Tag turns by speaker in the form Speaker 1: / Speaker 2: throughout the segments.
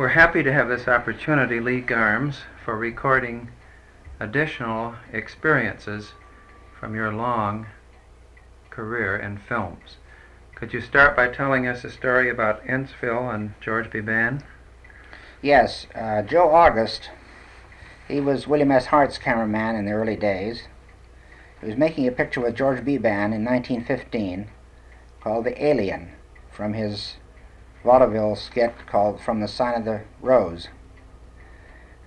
Speaker 1: We're happy to have this opportunity, Lee Garmes, for recording additional experiences from your long career in films. Could you start by telling us a story about Inceville and George Beban?
Speaker 2: Yes, uh, Joe August, he was William S. Hart's cameraman in the early days. He was making a picture with George Beban in 1915 called The Alien from his vaudeville skit called From the Sign of the Rose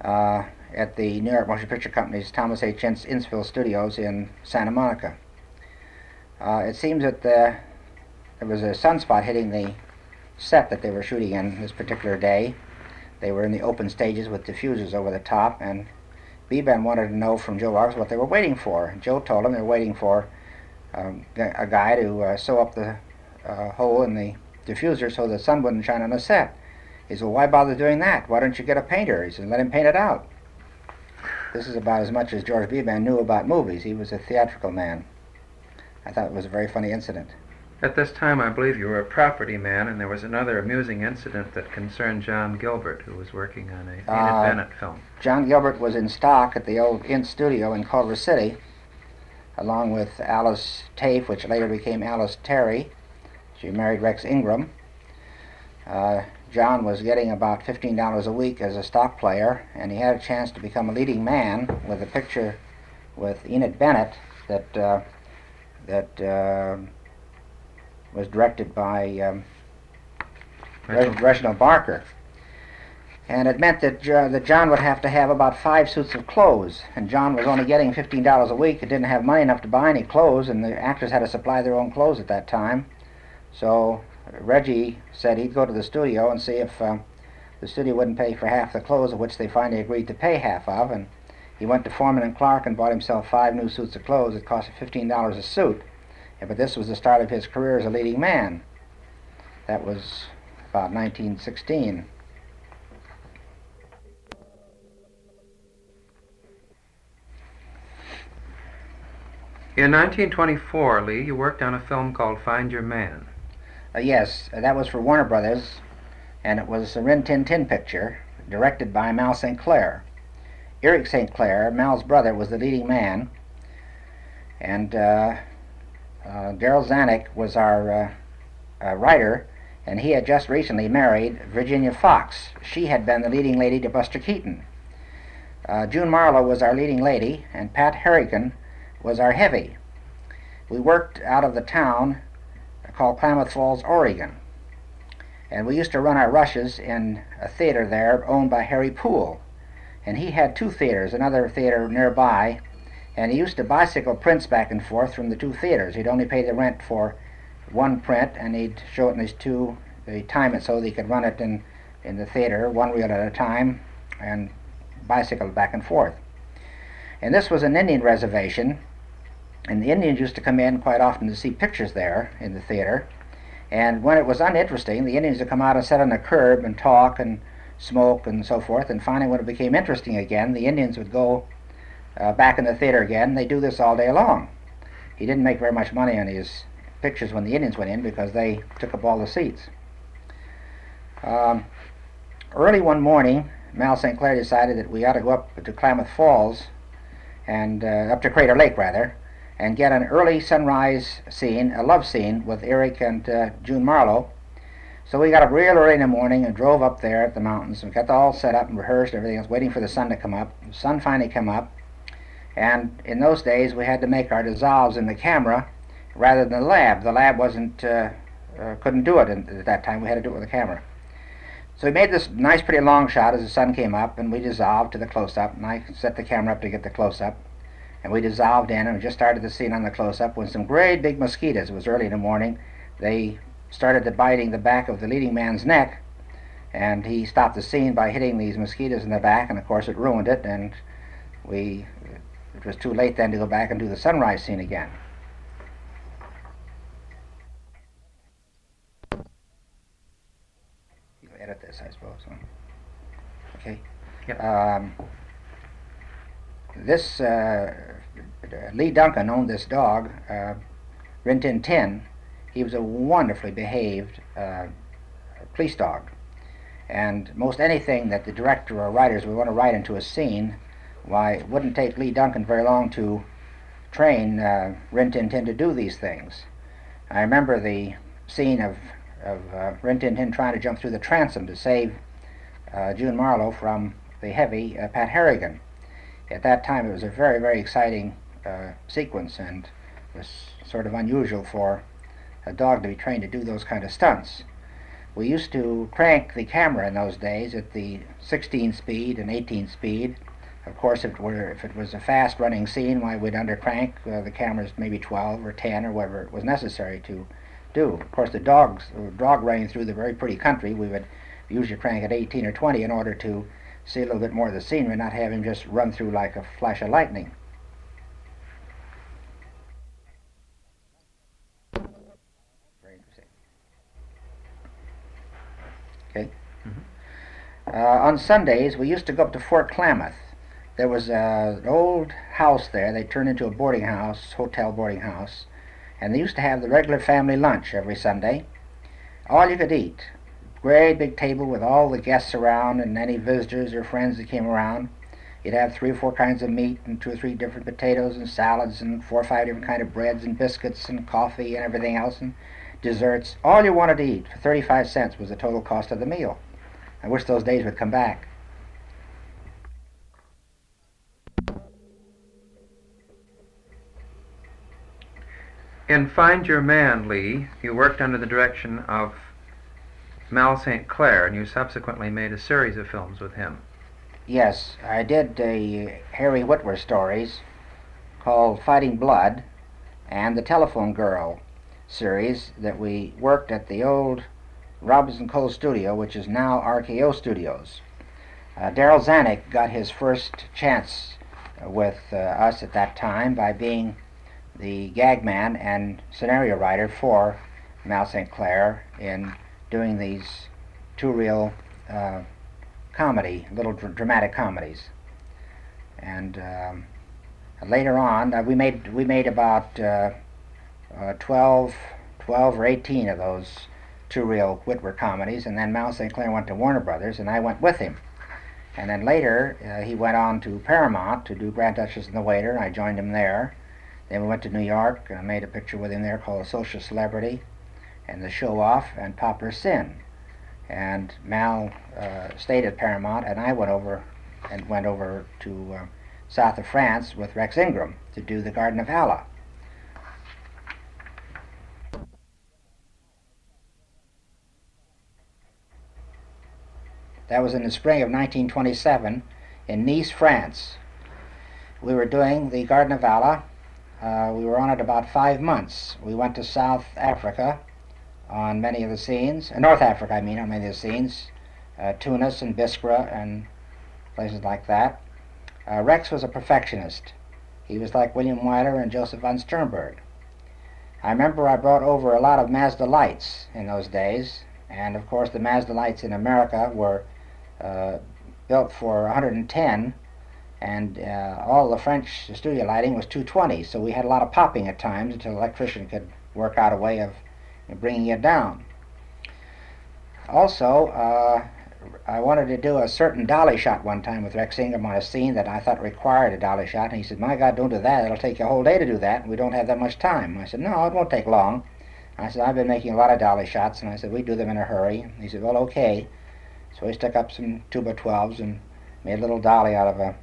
Speaker 2: uh, at the New York Motion Picture Company's Thomas H. Inceville Studios in Santa Monica. Uh, it seems that the, there was a sunspot hitting the set that they were shooting in this particular day. They were in the open stages with diffusers over the top, and Beban wanted to know from Joe August what they were waiting for. Joe told him they were waiting for um, a guy to uh, sew up the uh, hole in the diffuser so the sun wouldn't shine on the set. He said, well, why bother doing that? Why don't you get a painter? He said, let him paint it out. This is about as much as George Beban knew about movies. He was a theatrical man. I thought it was a very funny incident.
Speaker 1: At this time, I believe you were a property man, and there was another amusing incident that concerned John Gilbert, who was working on a Enid uh, Bennett film.
Speaker 2: John Gilbert was in stock at the old Ince studio in Culver City, along with Alice Taaffe, which later became Alice Terry. She married Rex Ingram. Uh, John was getting about $15 a week as a stock player, and he had a chance to become a leading man with a picture with Enid Bennett that uh, that uh, was directed by um, Reginald Barker. And it meant that, uh, that John would have to have about five suits of clothes, and John was only getting $15 a week. and didn't have money enough to buy any clothes, and the actors had to supply their own clothes at that time. So Reggie said he'd go to the studio and see if uh, the studio wouldn't pay for half the clothes, of which they finally agreed to pay half of. And he went to Foreman and Clark and bought himself five new suits of clothes. It cost $15 a suit. But this was the start of his career as a leading man. That was about 1916.
Speaker 1: In 1924, Lee, you worked on a film called Find Your Man.
Speaker 2: Uh, yes, uh, that was for Warner Brothers, and it was a Rin Tin Tin picture, directed by Mal St. Clair. Eric St. Clair, Mal's brother, was the leading man, and uh, uh, Darryl Zanuck was our uh, uh, writer, and he had just recently married Virginia Fox. She had been the leading lady to Buster Keaton. June Marlowe was our leading lady, and Pat Hartigan was our heavy. We worked out of the town called Klamath Falls, Oregon. And we used to run our rushes in a theater there owned by Harry Poole. And he had two theaters, another theater nearby, and he used to bicycle prints back and forth from the two theaters. He'd only pay the rent for one print, and he'd show it in his two, he'd time it so that he could run it in, in the theater, one reel at a time, and bicycle back and forth. And this was an Indian reservation, and the Indians used to come in quite often to see pictures there in the theater. And when it was uninteresting, the Indians would come out and sit on the curb and talk and smoke and so forth. And finally, when it became interesting again, the Indians would go uh, back in the theater again. They do this all day long. He didn't make very much money on his pictures when the Indians went in because they took up all the seats. Um, early one morning, Mal St. Clair decided that we ought to go up to Klamath Falls and uh, up to Crater Lake rather, and get an early sunrise scene, a love scene with Eric and uh, June Marlowe. So we got up real early in the morning and drove up there at the mountains and got all set up and rehearsed everything else, waiting for the sun to come up. The sun finally came up, and in those days we had to make our dissolves in the camera rather than the lab. The lab wasn't uh, uh, couldn't do it at that time. We had to do it with the camera. So we made this nice, pretty long shot as the sun came up, and we dissolved to the close-up. And I set the camera up to get the close-up and we dissolved in and we just started the scene on the close-up when some great big mosquitoes, it was early in the morning, they started biting the back of the leading man's neck and he stopped the scene by hitting these mosquitoes in the back and of course it ruined it and we it was too late then to go back and do the sunrise scene again. You edit this, I suppose. Huh? Okay.
Speaker 1: Yep.
Speaker 2: Um, this uh, Lee Duncan owned this dog, uh, Rin Tin Tin. He was a wonderfully behaved uh, police dog. And most anything that the director or writers would want to write into a scene, why, it wouldn't take Lee Duncan very long to train uh, Rin Tin Tin to do these things. I remember the scene of, of uh, Rin Tin Tin trying to jump through the transom to save uh, June Marlowe from the heavy uh, Pat Hartigan. At that time, it was a very, very exciting uh, sequence and was sort of unusual for a dog to be trained to do those kind of stunts. We used to crank the camera in those days at the 16 speed and 18 speed. Of course, if it, were, if it was a fast running scene, why we'd under crank uh, the cameras maybe 12 or 10 or whatever it was necessary to do. Of course, the dogs, the dog running through the very pretty country, we would usually crank at 18 or 20 in order to see a little bit more of the scenery, not have him just run through like a flash of lightning. Okay. Mm-hmm. Uh, on Sundays, we used to go up to Fort Klamath. There was a, an old house there. They turned into a boarding house, hotel boarding house, and they used to have the regular family lunch every Sunday. All you could eat. Great big table with all the guests around and any visitors or friends that came around. You'd have three or four kinds of meat and two or three different potatoes and salads and four or five different kind of breads and biscuits and coffee and everything else and desserts. All you wanted to eat for 35 cents was the total cost of the meal. I wish those days would come back.
Speaker 1: In Find Your Man, Lee, you worked under the direction of Mal St. Clair, and you subsequently made a series of films with him.
Speaker 2: Yes, I did the Harry Witwer stories called Fighting Blood and The Telephone Girl series that we worked at the old Robertson Cole studio, which is now RKO Studios. Uh, Darryl Zanuck got his first chance with uh, us at that time by being the gag man and scenario writer for Mal St. Clair in doing these two reel uh, comedy, little dr- dramatic comedies. And um, later on, uh, we made we made about uh, uh, 12, 12 or 18 of those two reel Witwer comedies, and then Mal St. Clair went to Warner Brothers, and I went with him. And then later, uh, he went on to Paramount to do Grand Duchess and the Waiter, and I joined him there. Then we went to New York, and I made a picture with him there called A Social Celebrity, and The Show Off, and Popular Sin. And Mal uh, stayed at Paramount, and I went over and went over to uh, south of France with Rex Ingram to do The Garden of Allah. That was in the spring of 1927 in Nice, France. We were doing the Garden of Allah. Uh, we were on it about five months. We went to South Africa on many of the scenes, uh, North Africa, I mean, on many of the scenes, uh, Tunis and Biskra and places like that. Uh, Rex was a perfectionist. He was like William Wyler and Joseph von Sternberg. I remember I brought over a lot of Mazda lights in those days, and of course the Mazda lights in America were built for 110, and uh, all the French studio lighting was 220. So we had a lot of popping at times until the electrician could work out a way of bringing it down. Also, uh, I wanted to do a certain dolly shot one time with Rex Ingram on a scene that I thought required a dolly shot, and he said, "My God, don't do that. It'll take you a whole day to do that, and we don't have that much time." I said, "No, it won't take long." I said, "I've been making a lot of dolly shots," and I said, "We do them in a hurry." He said, "Well, okay." So he stuck up some 2 by 12s and made a little dolly out of a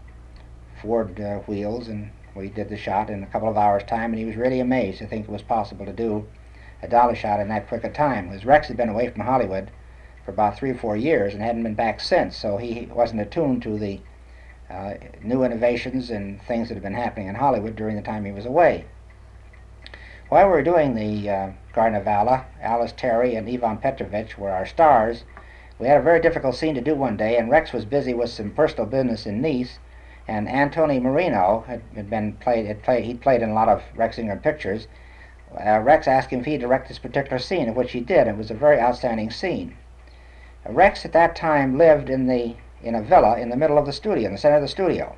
Speaker 2: Ford uh, wheels, and we did the shot in a couple of hours' time, and he was really amazed to think it was possible to do a dolly shot in that quick a time. Because Rex had been away from Hollywood for about three or four years and hadn't been back since, so he wasn't attuned to the uh, new innovations and things that had been happening in Hollywood during the time he was away. While we were doing the uh, Alice Terry and Ivan Petrovich were our stars, we had a very difficult scene to do one day, and Rex was busy with some personal business in Nice, and Antonio Moreno had, had been played, had played, he'd played in a lot of Rex Ingram pictures. Uh, Rex asked him if he'd direct this particular scene, of which he did. It was a very outstanding scene. Uh, Rex at that time lived in the in a villa in the middle of the studio, in the center of the studio.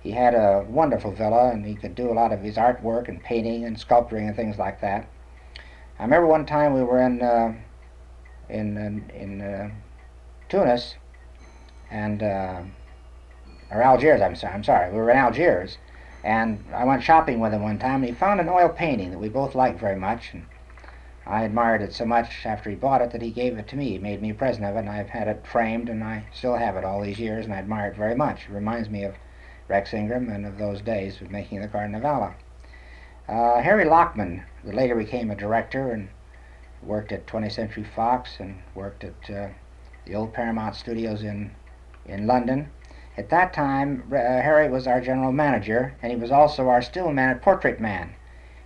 Speaker 2: He had a wonderful villa, and he could do a lot of his artwork and painting and sculpturing and things like that. I remember one time we were in uh, in in, in uh, Tunis, and uh, or Algiers. I'm sorry. I'm sorry. We were in Algiers, and I went shopping with him one time, and he found an oil painting that we both liked very much, and I admired it so much after he bought it that he gave it to me. He made me a present of it, and I've had it framed, and I still have it all these years, and I admire it very much. It reminds me of Rex Ingram and of those days of making the Allah. Uh, Harry Lachman, that later became a director and worked at 20th Century Fox and worked at uh, the old Paramount Studios in in London. At that time, uh, Harry was our general manager, and he was also our still man portrait man.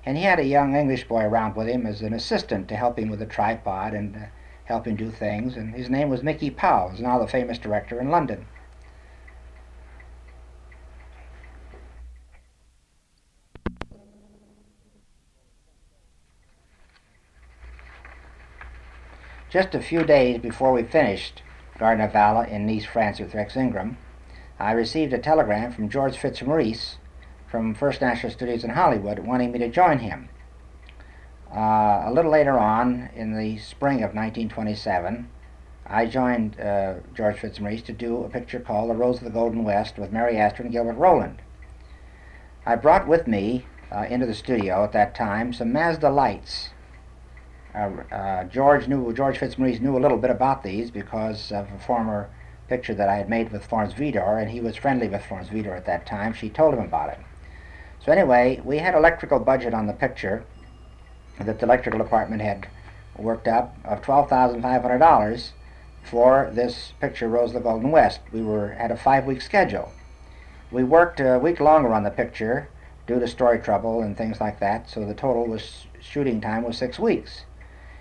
Speaker 2: And he had a young English boy around with him as an assistant to help him with the tripod and uh, help him do things. And his name was Mickey Powell, now the famous director in London. Just a few days before we finished Allah in Nice, France with Rex Ingram, I received a telegram from George Fitzmaurice from First National Studios in Hollywood wanting me to join him. Uh, a little later on, in the spring of 1927, I joined uh, George Fitzmaurice to do a picture called The Rose of the Golden West with Mary Astor and Gilbert Roland. I brought with me uh, into the studio at that time some Mazda lights. Uh, uh, George knew George Fitzmaurice knew a little bit about these because of a former picture that I had made with Florence Vidor, and he was friendly with Florence Vidor at that time. She told him about it. So anyway, we had electrical budget on the picture that the electrical department had worked up of $12,500 for this picture, Rose of the Golden West. We were had a five-week schedule. We worked a week longer on the picture due to story trouble and things like that, so the total was shooting time was six weeks.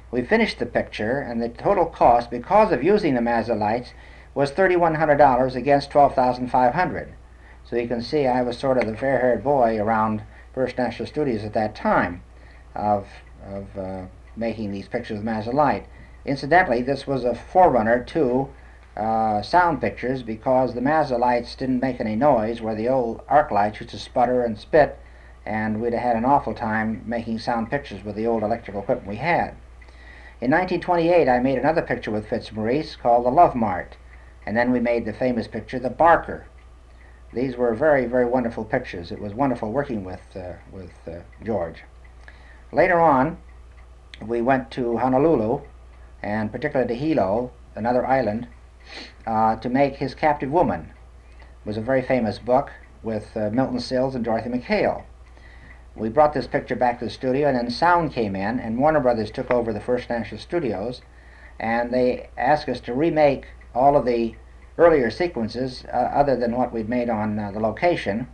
Speaker 2: We finished the picture, and the total cost, because of using the Mazda lights, was $3,100 against 12,500. So you can see I was sort of the fair-haired boy around First National Studios at that time of, of uh, making these pictures with Mazda Light. Incidentally, this was a forerunner to uh, sound pictures because the Mazda lights didn't make any noise where the old arc lights used to sputter and spit and we'd have had an awful time making sound pictures with the old electrical equipment we had. In 1928 I made another picture with Fitzmaurice called The Love Mart and then we made the famous picture, The Barker. These were very, very wonderful pictures. It was wonderful working with, uh, with uh, George. Later on, we went to Honolulu, and particularly to Hilo, another island, uh, to make His Captive Woman. It was a very famous book with uh, Milton Sills and Dorothy Mackaill. We brought this picture back to the studio, and then sound came in, and Warner Brothers took over the First National Studios, and they asked us to remake all of the earlier sequences, uh, other than what we'd made on uh, the location,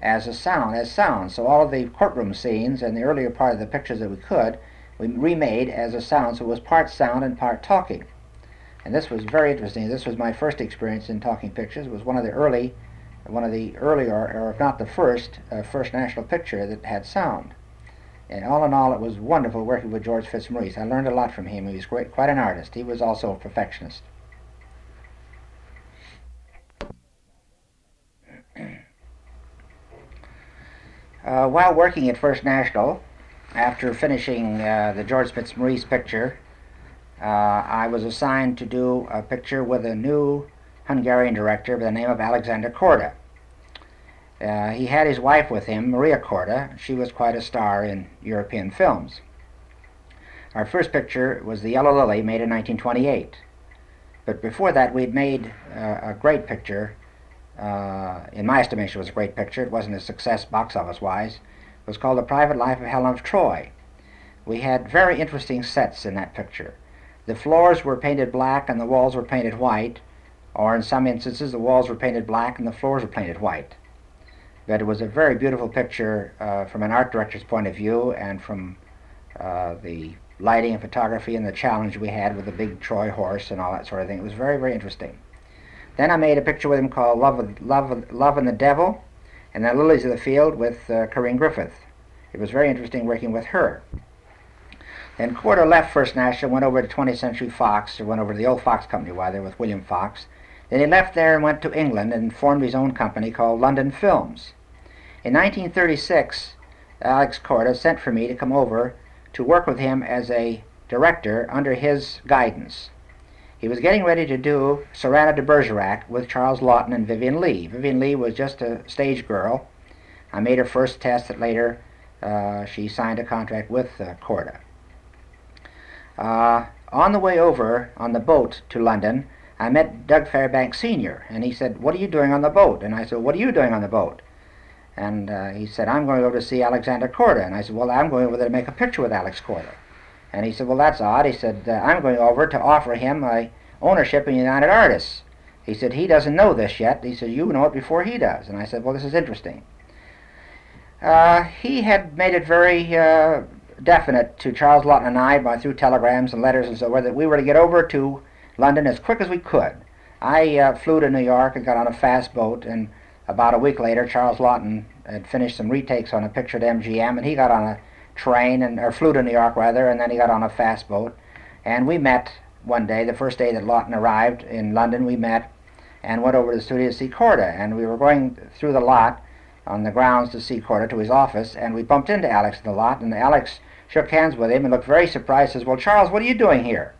Speaker 2: as a sound, as sound. So all of the courtroom scenes and the earlier part of the pictures that we could, we remade as a sound, so it was part sound and part talking. And this was very interesting. This was my first experience in talking pictures. It was one of the early, one of the earlier, or if not the first, uh, first national picture that had sound. And all in all, it was wonderful working with George Fitzmaurice. I learned a lot from him. He was great, quite an artist. He was also a perfectionist. Uh, while working at First National, after finishing uh, the George Fitzmaurice picture, uh, I was assigned to do a picture with a new Hungarian director by the name of Alexander Korda. Uh, he had his wife with him, Maria Corda. She was quite a star in European films. Our first picture was The Yellow Lily, made in 1928. But before that, we'd made uh, a great picture uh, in my estimation, it was a great picture. It wasn't a success box office wise. It was called The Private Life of Helen of Troy. We had very interesting sets in that picture. The floors were painted black and the walls were painted white, or in some instances, the walls were painted black and the floors were painted white. But it was a very beautiful picture uh, from an art director's point of view and from uh, the lighting and photography and the challenge we had with the big Troy horse and all that sort of thing. It was very, very interesting. Then I made a picture with him called Love, Love, Love and the Devil, and then Lilies of the Field with uh, Corinne Griffith. It was very interesting working with her. Then Korda left First National, went over to 20th Century Fox, or went over to the old Fox Company while there with William Fox. Then he left there and went to England and formed his own company called London Films. In 1936, Alex Korda sent for me to come over to work with him as a director under his guidance. He was getting ready to do Cyrano de Bergerac with Charles Laughton and Vivien Leigh. Vivien Leigh was just a stage girl. I made her first test that later uh, she signed a contract with uh. Uh, on the way over on the boat to London, I met Doug Fairbanks Sr., and he said, What are you doing on the boat? And I said, What are you doing on the boat? And uh, he said, I'm going over to see Alexander Korda. And I said, Well, I'm going over there to make a picture with Alex Korda. And he said, Well, that's odd. He said, uh, I'm going over to offer him a ownership in United Artists. He said, He doesn't know this yet. He said, You know it before he does. And I said, Well, this is interesting. Uh, he had made it very uh, definite to Charles Laughton and I by through telegrams and letters and so on that we were to get over to London as quick as we could. I uh, flew to New York and got on a fast boat, and about a week later, Charles Laughton had finished some retakes on a picture at MGM, and he got on a train and or flew to New York rather, and then he got on a fast boat, and we met one day, the first day that Laughton arrived in London. We met and went over to the studio to see Korda, and we were going through the lot on the grounds to see Korda to his office, and we bumped into Alex in the lot, and Alex shook hands with him and looked very surprised. Says, "Well, Charles, what are you doing here?"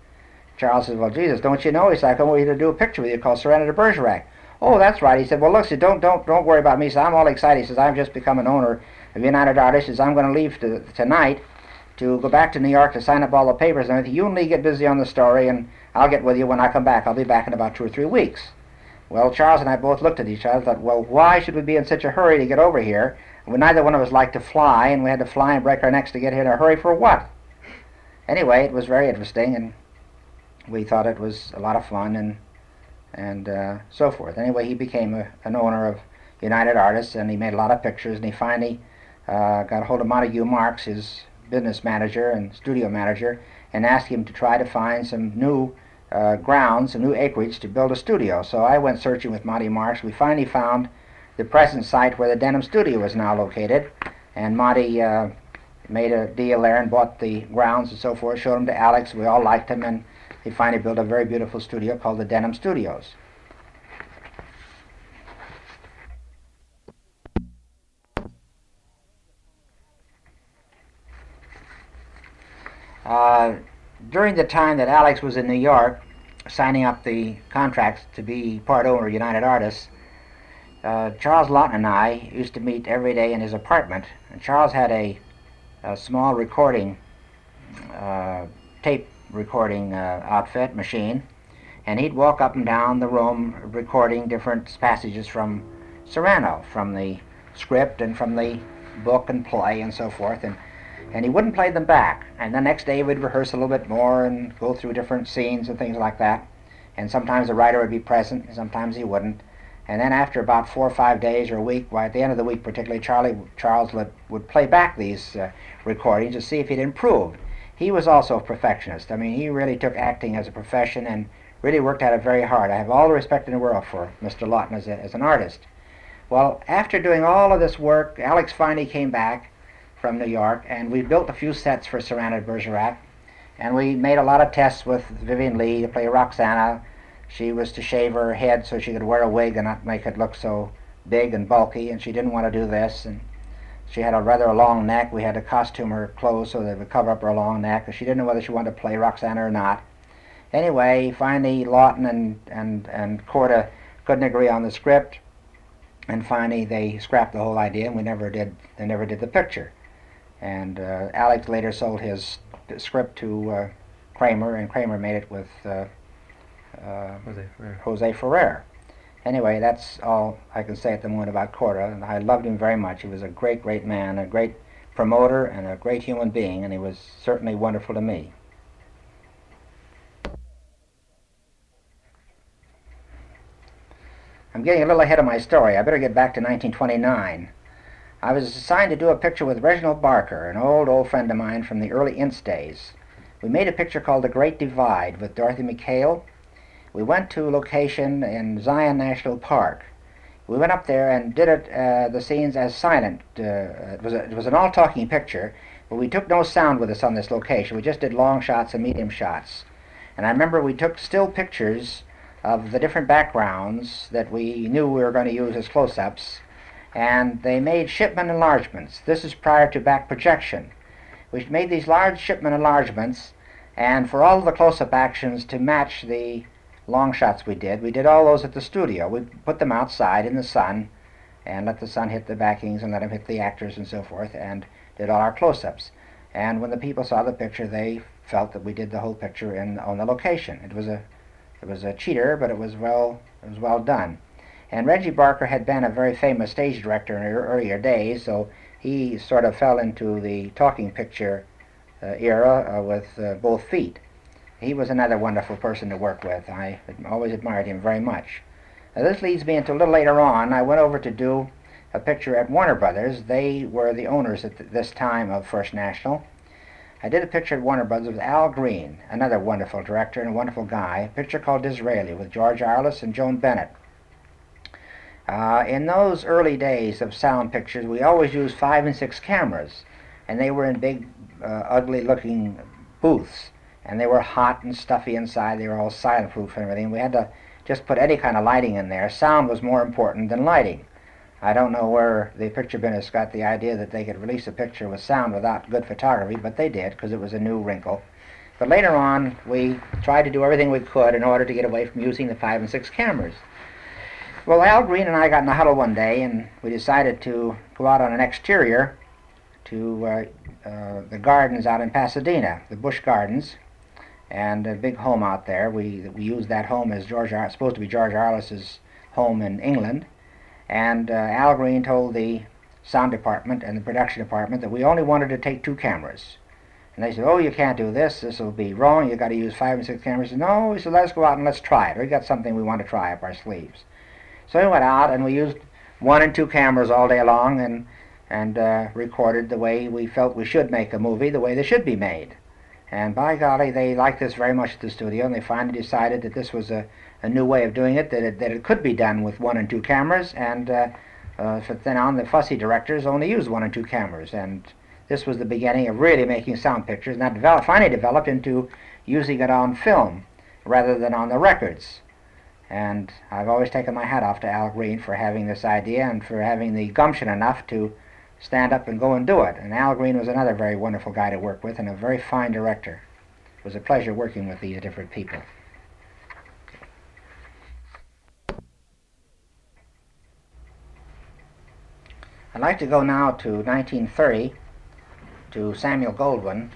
Speaker 2: Charles says, "Well, Jesus, don't you know?" He said, "I want you to do a picture with you called de Bergerac." Oh, that's right. He said, "Well, look, said, don't don't don't worry about me." He said, "I'm all excited." He says, "I've just become an owner of United Artists." He says, "I'm going to leave to, tonight to go back to New York to sign up all the papers and. You and Lee get busy on the story, and I'll get with you when I come back. I'll be back in about two or three weeks." Well, Charles and I both looked at each other and thought, well, why should we be in such a hurry to get over here? We, neither one of us liked to fly, and we had to fly and break our necks to get here in a hurry for what? Anyway, it was very interesting, and we thought it was a lot of fun and and uh, so forth. Anyway, he became a, an owner of United Artists, and he made a lot of pictures, and he finally uh, got hold of Montague Marks, his business manager and studio manager, and asked him to try to find some new uh, grounds, some new acreage to build a studio. So I went searching with Monty Marks. We finally found the present site where the Denham studio is now located, and Monty uh, made a deal there and bought the grounds and so forth, showed them to Alex. We all liked him, and he finally built a very beautiful studio called the Denham Studios. Uh, during the time that Alex was in New York, signing up the contracts to be part owner of United Artists, uh, Charles Laughton and I used to meet every day in his apartment. And Charles had a, a small recording, uh, tape recording uh, outfit machine, and he'd walk up and down the room recording different passages from Cyrano, from the script and from the book and play and so forth, and and he wouldn't play them back. And the next day we'd rehearse a little bit more and go through different scenes and things like that. And sometimes the writer would be present, and sometimes he wouldn't. And then after about four or five days or a week, well, at the end of the week particularly, Charlie Charles would, would play back these uh, recordings to see if he'd improved he was also a perfectionist. I mean, he really took acting as a profession and really worked at it very hard. I have all the respect in the world for Mr. Laughton as, a, as an artist. Well, after doing all of this work, Alex finally came back from New York, and we built a few sets for de Bergerac, and we made a lot of tests with Vivien Leigh to play Roxana. She was to shave her head so she could wear a wig and not make it look so big and bulky, and she didn't want to do this. And she had a rather long neck. We had to costume her clothes so that it would cover up her long neck. Because she didn't know whether she wanted to play Roxana or not. Anyway, finally Laughton and, and, and Korda couldn't agree on the script. And finally they scrapped the whole idea and we never did, they never did the picture. And uh, Alex later sold his script to uh, Kramer and Kramer made it with uh, uh
Speaker 1: Jose Ferrer.
Speaker 2: Jose Ferrer. Anyway, that's all I can say at the moment about. And I loved him very much. He was a great, great man, a great promoter, and a great human being, and he was certainly wonderful to me. I'm getting a little ahead of my story. I better get back to 1929. I was assigned to do a picture with Reginald Barker, an old, old friend of mine from the early Ince days. We made a picture called The Great Divide with Dorothy Mackaill, we went to a location in Zion National Park. We went up there and did it, uh, the scenes as silent. Uh, it, was a, it was an all-talking picture, but we took no sound with us on this location. We just did long shots and medium shots. And I remember we took still pictures of the different backgrounds that we knew we were going to use as close-ups, and they made shipment enlargements. This is prior to back projection. We made these large shipment enlargements And for all the close-up actions to match the long shots we did, we did all those at the studio. We put them outside in the sun and let the sun hit the backings and let them hit the actors and so forth and did all our close-ups. And when the people saw the picture, they felt that we did the whole picture in on the location. It was a it was a cheater, but it was well it was well done. And Reggie Barker had been a very famous stage director in earlier days, so he sort of fell into the talking picture uh, era uh, with uh, both feet. He was another wonderful person to work with. I always admired him very much. Now, this leads me into a little later on. I went over to do a picture at Warner Brothers. They were the owners at th- this time of First National. I did a picture at Warner Brothers with Al Green, another wonderful director and a wonderful guy. A picture called Disraeli with George Arliss and Joan Bennett. Uh, in those early days of sound pictures, we always used five and six cameras, and they were in big uh, ugly looking booths, and they were hot and stuffy inside. They were all soundproof and everything. We had to just put any kind of lighting in there. Sound was more important than lighting. I don't know where the picture business got the idea that they could release a picture with sound without good photography, but they did because it was a new wrinkle. But later on, we tried to do everything we could in order to get away from using the five and six cameras. Well, Al Green and I got in a huddle one day, and we decided to go out on an exterior to uh, uh, the gardens out in Pasadena, the Busch Gardens, and a big home out there. We we used that home as George supposed to be George Arliss's home in England, and uh, Al Green told the sound department and the production department that we only wanted to take two cameras. And they said, "Oh, you can't do this. This will be wrong. You've got to use five and six cameras." Said, no, we said, "Let's go out and let's try it. We got something we want to try up our sleeves." So we went out and we used one and two cameras all day long, and and uh, recorded the way we felt we should make a movie, the way they should be made. And by golly, they liked this very much at the studio, and they finally decided that this was a, a new way of doing it, that it, that it could be done with one and two cameras, and uh, uh, from then on, the fussy directors only used one and two cameras, and this was the beginning of really making sound pictures, and that finally developed into using it on film rather than on the records. And I've always taken my hat off to Al Green for having this idea and for having the gumption enough to stand up and go and do it. And Al Green was another very wonderful guy to work with and a very fine director. It was a pleasure working with these different people. I'd like to go now to 1930 to Samuel Goldwyn,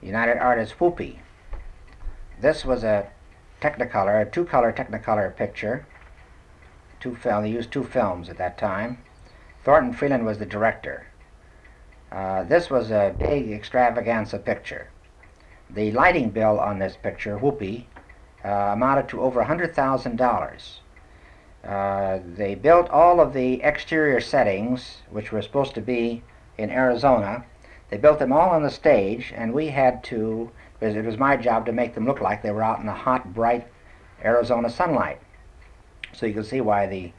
Speaker 2: United Artists Whoopee. This was a Technicolor, a two-color Technicolor picture. Two film, they used two films at that time. Thornton Freeland was the director. Uh, this was a big extravaganza picture. The lighting bill on this picture, Whoopee, uh, amounted to over $100,000. Uh, they built all of the exterior settings, which were supposed to be in Arizona. They built them all on the stage, and we had to, because it was my job to make them look like they were out in the hot, bright Arizona sunlight. So you can see why the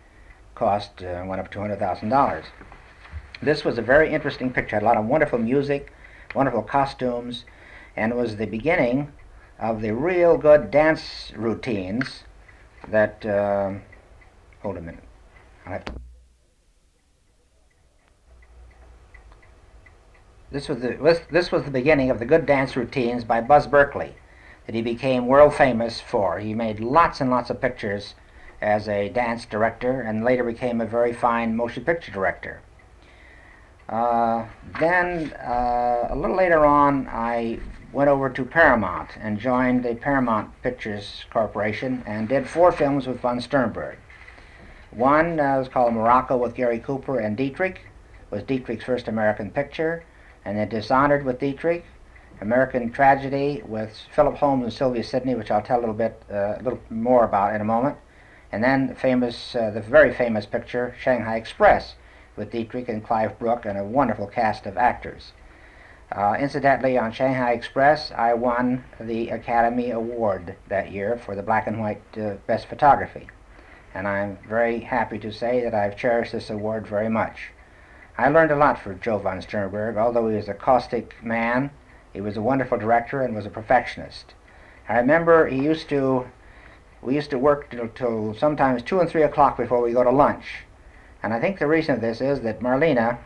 Speaker 2: cost uh, went up to $200,000. This was a very interesting picture. Had a lot of wonderful music, wonderful costumes, and it was the beginning of the real good dance routines that. Uh, hold a minute. This was the this was the beginning of the good dance routines by Buzz Berkeley, that he became world famous for. He made lots and lots of pictures as a dance director and later became a very fine motion picture director. Uh, then, uh, a little later on, I went over to Paramount and joined the Paramount Pictures Corporation and did four films with von Sternberg. One uh, was called Morocco with Gary Cooper and Dietrich, was Dietrich's first American picture, and then Dishonored with Dietrich, American Tragedy with Philip Holmes and Sylvia Sidney, which I'll tell a little bit, uh, a little more about in a moment, and then famous, uh, the very famous picture, Shanghai Express, with Dietrich and Clive Brook and a wonderful cast of actors. Uh, incidentally, on Shanghai Express, I won the Academy Award that year for the black and white uh, best photography. And I'm very happy to say that I've cherished this award very much. I learned a lot from Joe von Sternberg. Although he was a caustic man, he was a wonderful director and was a perfectionist. I remember he used to we used to work till, till sometimes 2 and 3 o'clock before we go to lunch. And I think the reason of this is that Marlena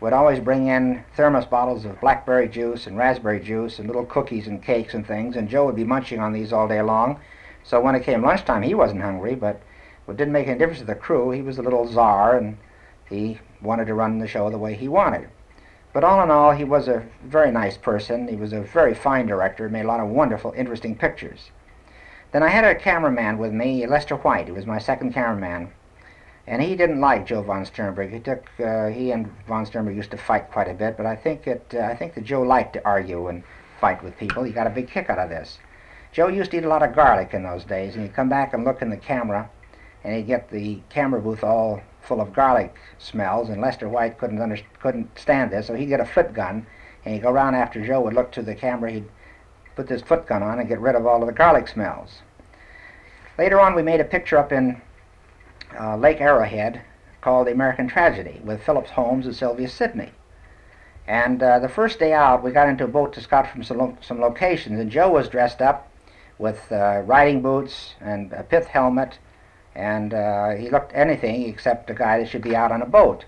Speaker 2: would always bring in thermos bottles of blackberry juice and raspberry juice and little cookies and cakes and things, and Joe would be munching on these all day long. So when it came lunchtime, he wasn't hungry, but it didn't make any difference to the crew. He was a little czar, and he wanted to run the show the way he wanted. But all in all, he was a very nice person. He was a very fine director, made a lot of wonderful, interesting pictures. Then I had a cameraman with me, Lester White. He was my second cameraman. And he didn't like Joe von Sternberg. He took uh, he and von Sternberg used to fight quite a bit, but I think it uh, I think that Joe liked to argue and fight with people. He got a big kick out of this. Joe used to eat a lot of garlic in those days, and he'd come back and look in the camera, and he'd get the camera booth all full of garlic smells. And Lester White couldn't under, couldn't stand this, so he'd get a foot gun, and he'd go around after Joe would look to the camera. He'd put this foot gun on and get rid of all of the garlic smells. Later on, we made a picture up in uh, Lake Arrowhead called The American Tragedy with Phillips Holmes and Sylvia Sidney. And uh, the first day out, we got into a boat to scout from some, lo- some locations, and Joe was dressed up with uh, riding boots and a pith helmet, and uh, he looked anything except a guy that should be out on a boat.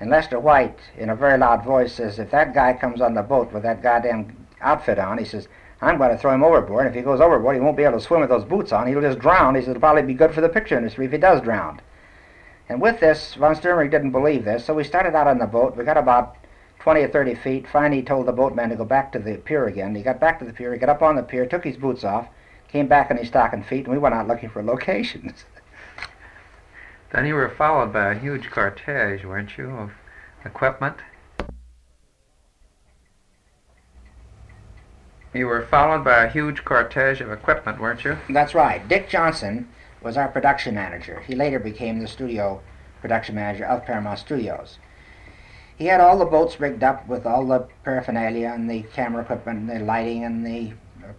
Speaker 2: And Lester White, in a very loud voice, says, If that guy comes on the boat with that goddamn outfit on, he says, I'm going to throw him overboard. If he goes overboard, he won't be able to swim with those boots on. He'll just drown. He said it'll probably be good for the picture industry if he does drown. And with this, von Sternberg didn't believe this, so we started out on the boat. We got about 20 or 30 feet. Finally, he told the boatman to go back to the pier again. He got back to the pier, he got up on the pier, took his boots off, came back in his stocking feet, and we went out looking for locations.
Speaker 1: Then you were followed by a huge cortege, weren't you, of equipment? You were followed by a huge cortege of equipment, weren't you?
Speaker 2: That's right. Dick Johnson was our production manager. He later became the studio production manager of Paramount Studios. He had all the boats rigged up with all the paraphernalia and the camera equipment and the lighting and the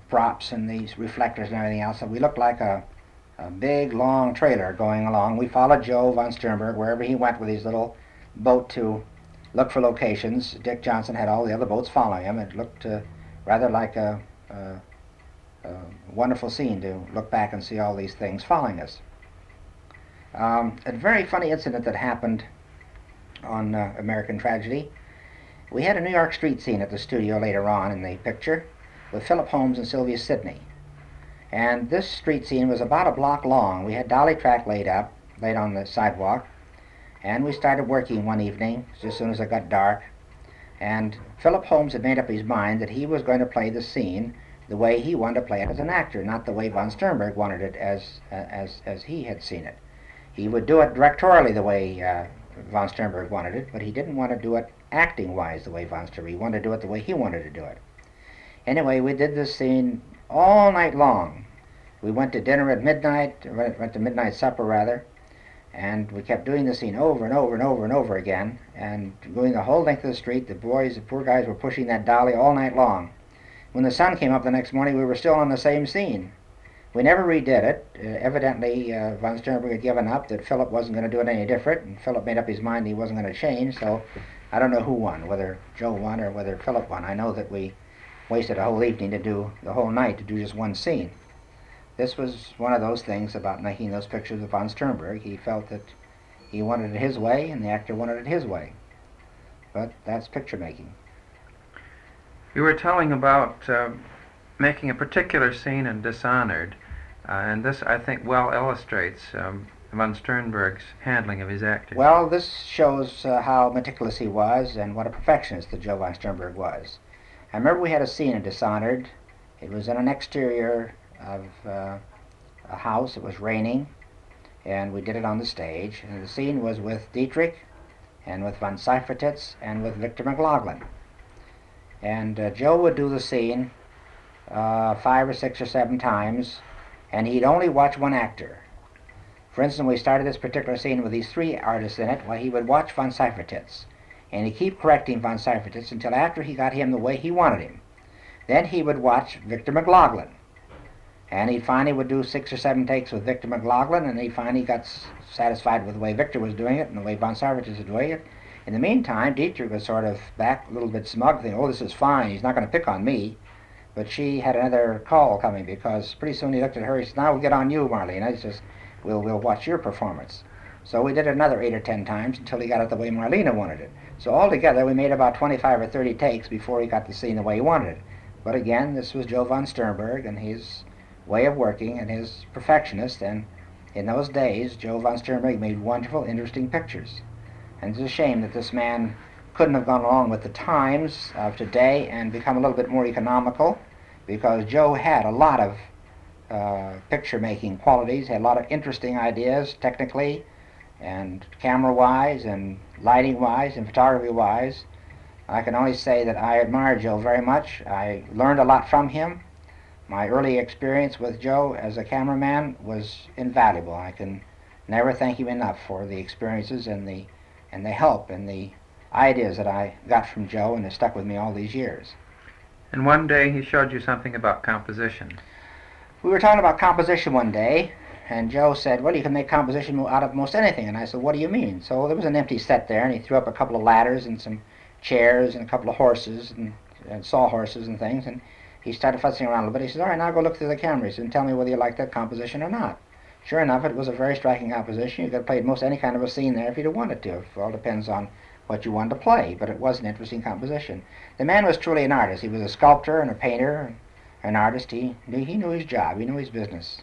Speaker 2: props and the reflectors and everything else. So we looked like a, a big, long trailer going along. We followed Joe von Sternberg wherever he went with his little boat to look for locations. Dick Johnson had all the other boats following him. It looked uh, rather like a, a, a, wonderful scene to look back and see all these things following us. Um, a very funny incident that happened on uh, American Tragedy. We had a New York street scene at the studio later on in the picture with Philip Holmes and Sylvia Sidney. And this street scene was about a block long. We had dolly track laid up, laid on the sidewalk, and we started working one evening, just as soon as it got dark. And Philip Holmes had made up his mind that he was going to play the scene the way he wanted to play it as an actor, not the way von Sternberg wanted it as, uh, as, as he had seen it. He would do it directorially the way uh, von Sternberg wanted it, but he didn't want to do it acting-wise the way von Sternberg. He wanted to do it the way he wanted to do it. Anyway, we did this scene all night long. We went to dinner at midnight, went to midnight supper rather, and we kept doing the scene over and over and over and over again, and going the whole length of the street. The boys, the poor guys, were pushing that dolly all night long. When the sun came up the next morning, we were still on the same scene. We never redid it. Uh, evidently, uh, von Sternberg had given up that Philip wasn't going to do it any different, and Philip made up his mind he wasn't going to change. So I don't know who won, whether Joe won or whether Philip won. I know that we wasted a whole evening to do the whole night to do just one scene this was one of those things about making those pictures of von Sternberg. He felt that he wanted it his way, and the actor wanted it his way. But that's picture making.
Speaker 1: You were telling about uh, making a particular scene in Dishonored, uh, and this, I think, well illustrates um, von Sternberg's handling of his acting.
Speaker 2: Well, this shows uh, how meticulous he was and what a perfectionist that Joe von Sternberg was. I remember we had a scene in Dishonored. It was in an exterior of uh, a house. It was raining, and we did it on the stage. And the scene was with Dietrich, and with von Seyffertitz, and with Victor McLaglen. And uh, Joe would do the scene uh, five or six or seven times, and he'd only watch one actor. For instance, we started this particular scene with these three artists in it, while he would watch von Seyffertitz. And he'd keep correcting von Seyffertitz until after he got him the way he wanted him. Then he would watch Victor McLaglen and he finally would do six or seven takes with Victor McLaglen, and he finally got satisfied with the way Victor was doing it and the way von Seyffertitz was doing it. In the meantime, Dietrich was sort of back a little bit smug, thinking, oh, this is fine, he's not going to pick on me. But she had another call coming because pretty soon he looked at her, he said, now we'll get on you, Marlene. He says, we'll, we'll watch your performance. So we did another eight or ten times until he got it the way Marlene wanted it. So altogether, we made about 25 or 30 takes before he got the scene the way he wanted it. But again, this was Joe von Sternberg and his way of working and his perfectionist. And in those days, Joe von Sternberg made wonderful, interesting pictures. And it's a shame that this man couldn't have gone along with the times of today and become a little bit more economical because Joe had a lot of uh, picture making qualities, had a lot of interesting ideas technically and camera wise and lighting wise and photography wise. I can only say that I admire Joe very much. I learned a lot from him. My early experience with Joe as a cameraman was invaluable. I can never thank him enough for the experiences and the and the help and the ideas that I got from Joe and have stuck with me all these years.
Speaker 1: And one day he showed you something about composition.
Speaker 2: We were talking about composition one day, and Joe said, Well, you can make composition out of most anything. And I said, What do you mean? So there was an empty set there, and he threw up a couple of ladders and some chairs and a couple of horses and, and sawhorses and things. And he started fussing around a little bit. He said, All right, now go look through the cameras and tell me whether you like that composition or not. Sure enough, it was a very striking composition. You could have played most any kind of a scene there if you'd have wanted to. It all depends on what you wanted to play, but it was an interesting composition. The man was truly an artist. He was a sculptor and a painter, an artist. He knew, he knew his job. He knew his business.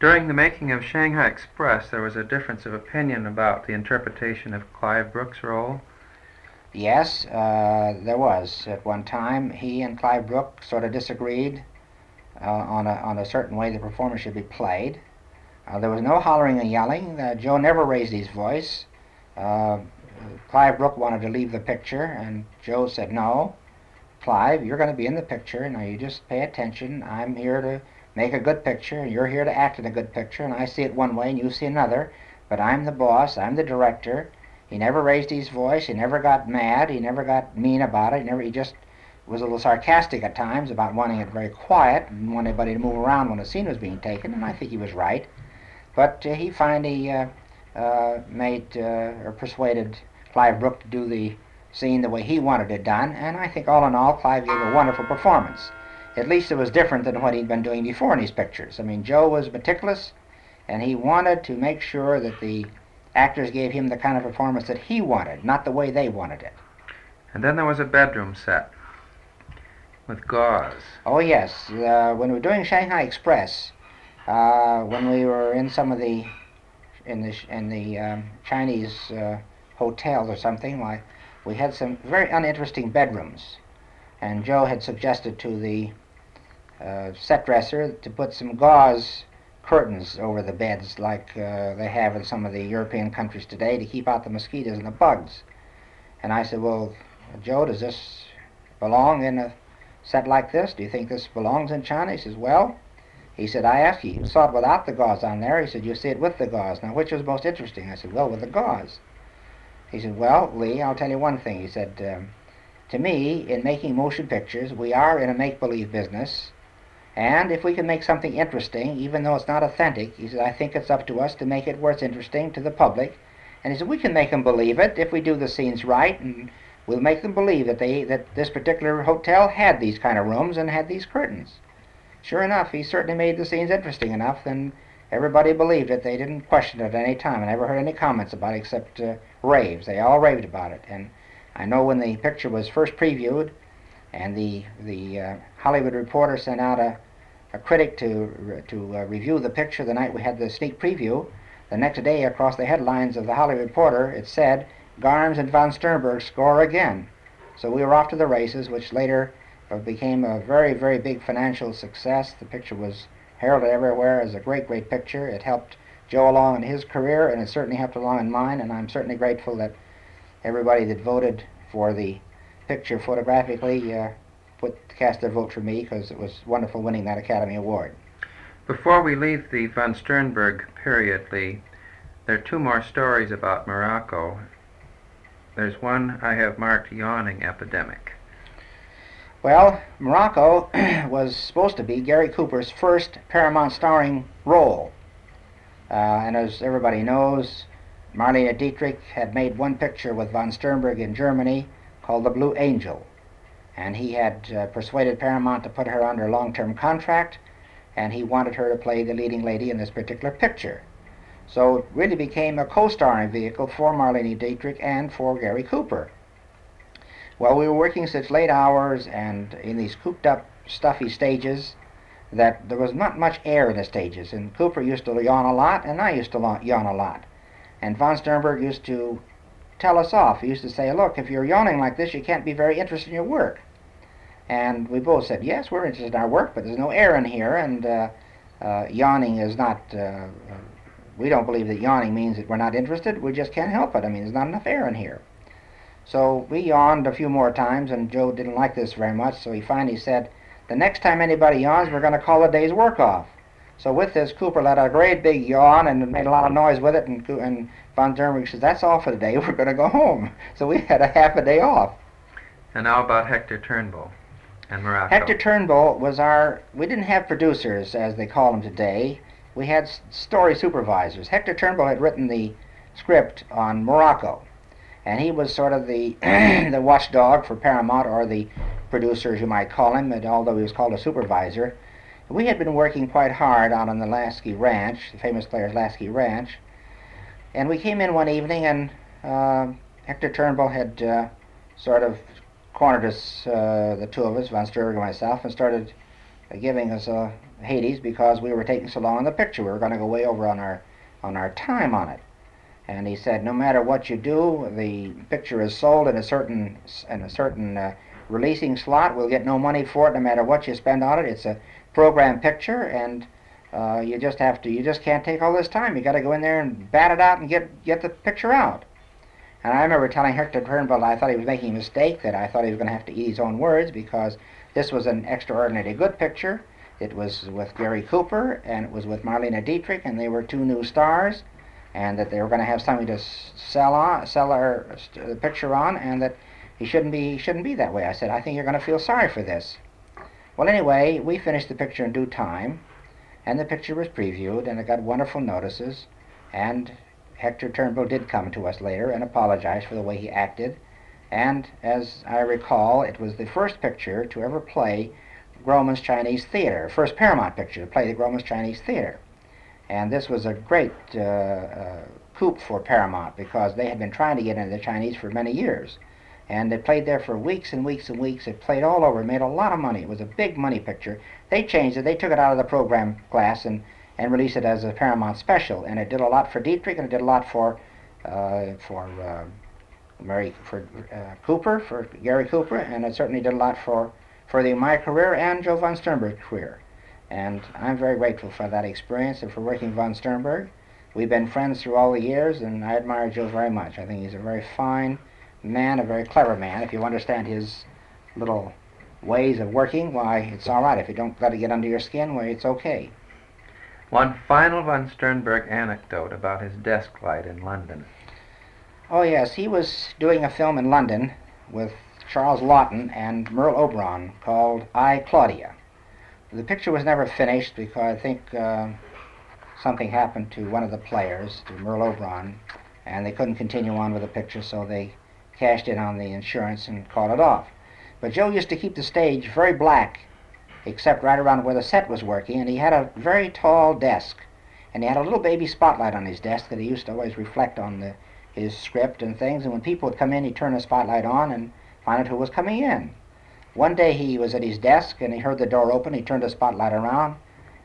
Speaker 1: During the making of Shanghai Express, there was a difference of opinion about the interpretation of Clive Brook's role.
Speaker 2: Yes, uh, there was. At one time, he and Clive Brook sort of disagreed uh, on, a, on a certain way the performance should be played. Uh, there was no hollering and yelling. Uh, Joe never raised his voice. Uh, Clive Brook wanted to leave the picture, and Joe said, No, Clive, you're going to be in the picture. Now you just pay attention. I'm here to make a good picture, and you're here to act in a good picture, and I see it one way and you see another, but I'm the boss, I'm the director. He never raised his voice, he never got mad, he never got mean about it, he never he just was a little sarcastic at times about wanting it very quiet and wanting anybody to move around when a scene was being taken, and I think he was right. But uh, he finally uh, uh, made uh, or persuaded Clive Brook to do the scene the way he wanted it done, and I think all in all, Clive gave a wonderful performance. At least it was different than what he'd been doing before in his pictures. I mean, Joe was meticulous, and he wanted to make sure that the actors gave him the kind of performance that he wanted, not the way they wanted it.
Speaker 1: And then there was a bedroom set with gauze.
Speaker 2: Oh yes, uh, when we were doing Shanghai Express, uh, when we were in some of the in the in the um, Chinese uh, hotels or something, why we had some very uninteresting bedrooms, and Joe had suggested to the uh, set dresser to put some gauze curtains over the beds like uh, they have in some of the European countries today to keep out the mosquitoes and the bugs. And I said, well, Joe, does this belong in a set like this? Do you think this belongs in China? He says, well, he said, I asked you, you saw it without the gauze on there. He said, you see it with the gauze. Now, which was most interesting? I said, well, with the gauze. He said, well, Lee, I'll tell you one thing. He said, um, to me, in making motion pictures, we are in a make-believe business, and if we can make something interesting, even though it's not authentic, he said, I think it's up to us to make it it's interesting to the public. And he said, we can make them believe it if we do the scenes right, and we'll make them believe that they that this particular hotel had these kind of rooms and had these curtains. Sure enough, he certainly made the scenes interesting enough, and everybody believed it. They didn't question it at any time. I never heard any comments about it except uh, raves. They all raved about it. And I know when the picture was first previewed, and the the uh, Hollywood Reporter sent out a, a critic to to uh, review the picture the night we had the sneak preview. The next day, across the headlines of the Hollywood Reporter, it said, "Garmes and von Sternberg score again." So we were off to the races, which later uh, became a very, very big financial success. The picture was heralded everywhere as a great, great picture. It helped Joe along in his career, and it certainly helped along in mine. And I'm certainly grateful that everybody that voted for the picture photographically uh, put cast their vote for me because it was wonderful winning that Academy Award.
Speaker 1: Before we leave the von Sternberg period, Lee, there are two more stories about Morocco. There's one I have marked yawning epidemic.
Speaker 2: Well, Morocco was supposed to be Gary Cooper's first Paramount starring role. Uh, and as everybody knows, Marlene Dietrich had made one picture with von Sternberg in Germany called The Blue Angel. And he had uh, persuaded Paramount to put her under a long term contract, and he wanted her to play the leading lady in this particular picture. So it really became a co-starring vehicle for Marlene Dietrich and for Gary Cooper. Well, we were working such late hours and in these cooped up, stuffy stages that there was not much air in the stages. And Cooper used to yawn a lot, and I used to yawn a lot. And von Sternberg used to tell us off. He used to say, Look, if you're yawning like this, you can't be very interested in your work. And we both said, Yes, we're interested in our work, but there's no air in here, and uh, uh, yawning is not. Uh, we don't believe that yawning means that we're not interested. We just can't help it. I mean, there's not enough air in here. So we yawned a few more times, and Joe didn't like this very much, so he finally said, The next time anybody yawns, we're going to call the day's work off. So with this, Cooper let out a great big yawn and made a lot of noise with it, and, and von Sternberg says, That's all for the day. We're going to go home. So we had a half a day off.
Speaker 1: And now about Hector Turnbull and Morocco.
Speaker 2: Hector Turnbull was our, we didn't have producers, as they call them today. We had story supervisors. Hector Turnbull had written the script on Morocco and he was sort of the the watchdog for Paramount or the producer, as you might call him, and although he was called a supervisor. We had been working quite hard out on the Lasky Ranch, the famous player's Lasky Ranch, and we came in one evening and uh, Hector Turnbull had uh, sort of cornered us, uh, the two of us, von Sternberg and myself, and started giving us a Hades because we were taking so long on the picture. We were going to go way over on our on our time on it. And he said, no matter what you do, the picture is sold in a certain in a certain uh, releasing slot. We'll get no money for it, no matter what you spend on it. It's a program picture, and uh, you just have to. You just can't take all this time. You got to go in there and bat it out and get get the picture out. And I remember telling Hector Turnbull I thought he was making a mistake. That I thought he was going to have to eat his own words because this was an extraordinarily good picture. It was with Gary Cooper and it was with Marlene Dietrich, and they were two new stars and that they were going to have something to sell on, sell our the picture on, and that he shouldn't be shouldn't be that way. I said, I think you're going to feel sorry for this. Well, anyway, we finished the picture in due time, and the picture was previewed, and it got wonderful notices, and Hector Turnbull did come to us later and apologize for the way he acted, and as I recall, it was the first picture to ever play Grauman's Chinese Theater, first Paramount picture to play the Grauman's Chinese Theater. And this was a great uh, uh, coup for Paramount because they had been trying to get into the Chinese for many years. And they played there for weeks and weeks and weeks. It played all over, made a lot of money. It was a big money picture. They changed it. They took it out of the program class and, and release it as a Paramount special. And it did a lot for Dietrich and it did a lot for uh, for uh, Mary for uh, Cooper, for Gary Cooper, and it certainly did a lot for for the my career and Joe von Sternberg's career. And I'm very grateful for that experience and for working von Sternberg. We've been friends through all the years, and I admire Joe very much. I think he's a very fine man, a very clever man. If you understand his little ways of working, why, it's all right. If you don't let it get under your skin, why, it's okay.
Speaker 1: One final von Sternberg anecdote about his desk light in London.
Speaker 2: Oh, yes. He was doing a film in London with Charles Laughton and Merle Oberon called I, Claudius. The picture was never finished because I think uh, something happened to one of the players, to Merle Oberon, and they couldn't continue on with the picture, so they cashed in on the insurance and called it off. But Joe used to keep the stage very black, except right around where the set was working, and he had a very tall desk, and he had a little baby spotlight on his desk that he used to always reflect on the, his script and things, and when people would come in, he'd turn the spotlight on and find out who was coming in. One day he was at his desk and he heard the door open. He turned the spotlight around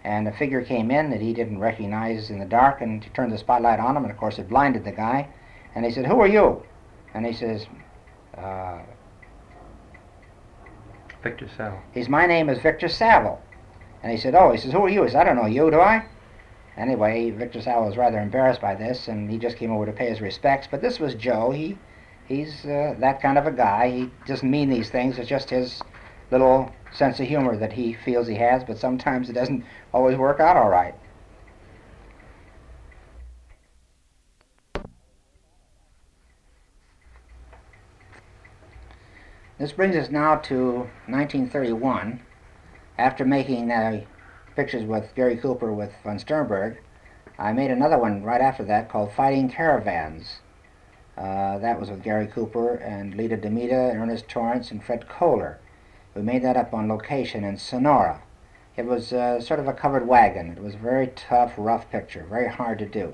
Speaker 2: and a figure came in that he didn't recognize in the dark and he turned the spotlight on him and of course it blinded the guy. And he said, Who are you? And he says, uh,
Speaker 1: Victor Saville.
Speaker 2: He's my name is Victor Saville. And he said, Oh, he says, Who are you? He I don't know you, do I? Anyway, Victor Saville was rather embarrassed by this and he just came over to pay his respects. But this was Joe. He he's uh, that kind of a guy. He doesn't mean these things. It's just his little sense of humor that he feels he has, but sometimes it doesn't always work out all right. This brings us now to 1931. After making uh, pictures with Gary Cooper with von Sternberg, I made another one right after that called Fighting Caravans. Uh, that was with Gary Cooper and Lili Damita, Ernest Torrence, and Fred Kohler. We made that up on location in Sonora. It was uh, sort of a covered wagon. It was a very tough, rough picture, very hard to do.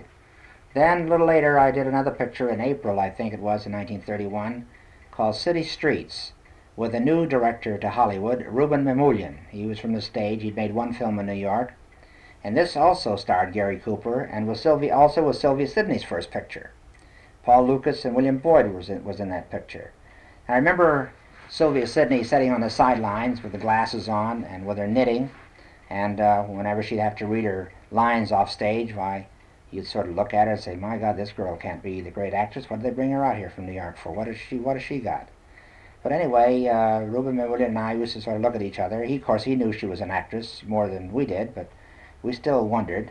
Speaker 2: Then a little later, I did another picture in April, I think it was, in 1931, called City Streets, with a new director to Hollywood, Rouben Mamoulian. He was from the stage. He'd made one film in New York. And this also starred Gary Cooper and was Sylvia, also was Sylvia Sidney's first picture. Paul Lukas and William Boyd was in, was in that picture. I remember Sylvia Sidney sitting on the sidelines with the glasses on and with her knitting, and uh, whenever she'd have to read her lines off stage, why, you'd sort of look at her and say, "My God, this girl can't be the great actress. What did they bring her out here from New York for? What has she? What has she got?" But anyway, uh, Mamoulian and I used to sort of look at each other. He, of course, he knew she was an actress more than we did, but we still wondered.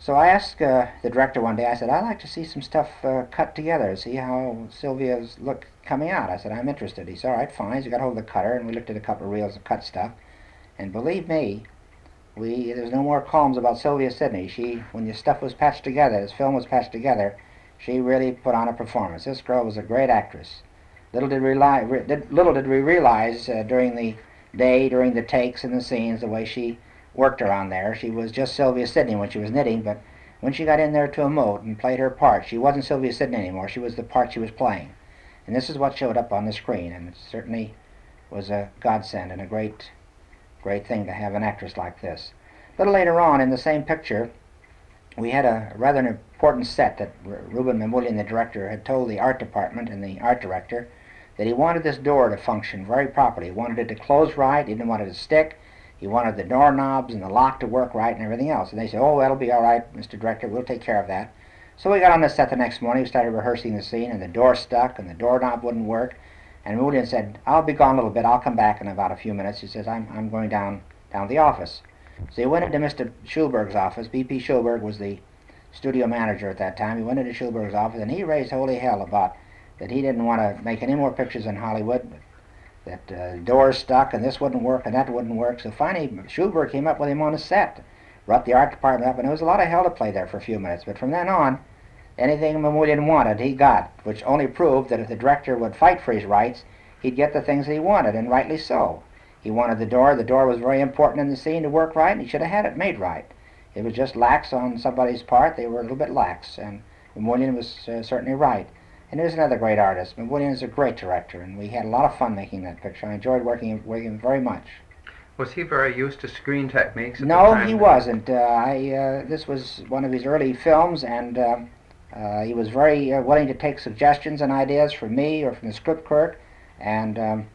Speaker 2: So I asked uh, the director one day, I said, I'd like to see some stuff uh, cut together, see how Sylvia's look coming out. I said, I'm interested. He said, all right, fine. So he got hold of the cutter, and we looked at a couple of reels of cut stuff. And believe me, we there's no more columns about Sylvia Sidney. She, when the stuff was patched together, this film was patched together, she really put on a performance. This girl was a great actress. Little did, little did we realize uh, during the day, during the takes and the scenes, the way she worked around there. She was just Sylvia Sidney when she was knitting, but when she got in there to emote and played her part, she wasn't Sylvia Sidney anymore. She was the part she was playing. And this is what showed up on the screen, and it certainly was a godsend and a great, great thing to have an actress like this. A little later on in the same picture, we had a rather important set that Rouben Mamoulian, the director, had told the art department and the art director that he wanted this door to function very properly. He wanted it to close right, he didn't want it to stick, he wanted the doorknobs and the lock to work right and everything else. And they said, oh, that'll be all right, Mr. Director, we'll take care of that. So we got on the set the next morning, we started rehearsing the scene, and the door stuck, and the doorknob wouldn't work. And Mamoulian said, I'll be gone a little bit, I'll come back in about a few minutes. He says, I'm, I'm going down, down the office. So he went into Mr. Schulberg's office. B.P. Schulberg was the studio manager at that time. He went into Schulberg's office, and he raised holy hell about that he didn't want to make any more pictures in Hollywood, that uh, doors stuck and this wouldn't work and that wouldn't work. So finally, Schulberg came up with him on a set, brought the art department up, and there was a lot of hell to play there for a few minutes. But from then on, anything Mamoulian wanted, he got, which only proved that if the director would fight for his rights, he'd get the things that he wanted, and rightly so. He wanted the door. The door was very important in the scene to work right, and he should have had it made right. It was just lax on somebody's part. They were a little bit lax, and Mamoulian was uh, certainly right. And here's another great artist. Mamoulian is a great director, and we had a lot of fun making that picture. I enjoyed working with him very much.
Speaker 1: Was he very used to screen techniques?
Speaker 2: no, he wasn't. Uh, I, uh, this was one of his early films, and uh, uh he was very uh, willing to take suggestions and ideas from me or from the script clerk, and um,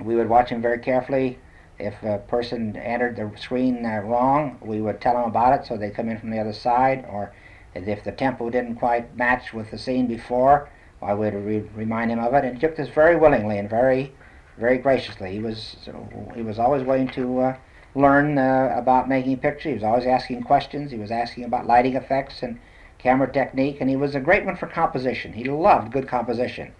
Speaker 2: we would watch him very carefully. If a person entered the screen uh, wrong, we would tell them about it so they'd come in from the other side, or if the tempo didn't quite match with the scene before, I would re- remind him of it, and he took this very willingly and very, very graciously. He was he was always willing to uh, learn uh, about making pictures. He was always asking questions. He was asking about lighting effects and camera technique, and he was a great one for composition. He loved good composition.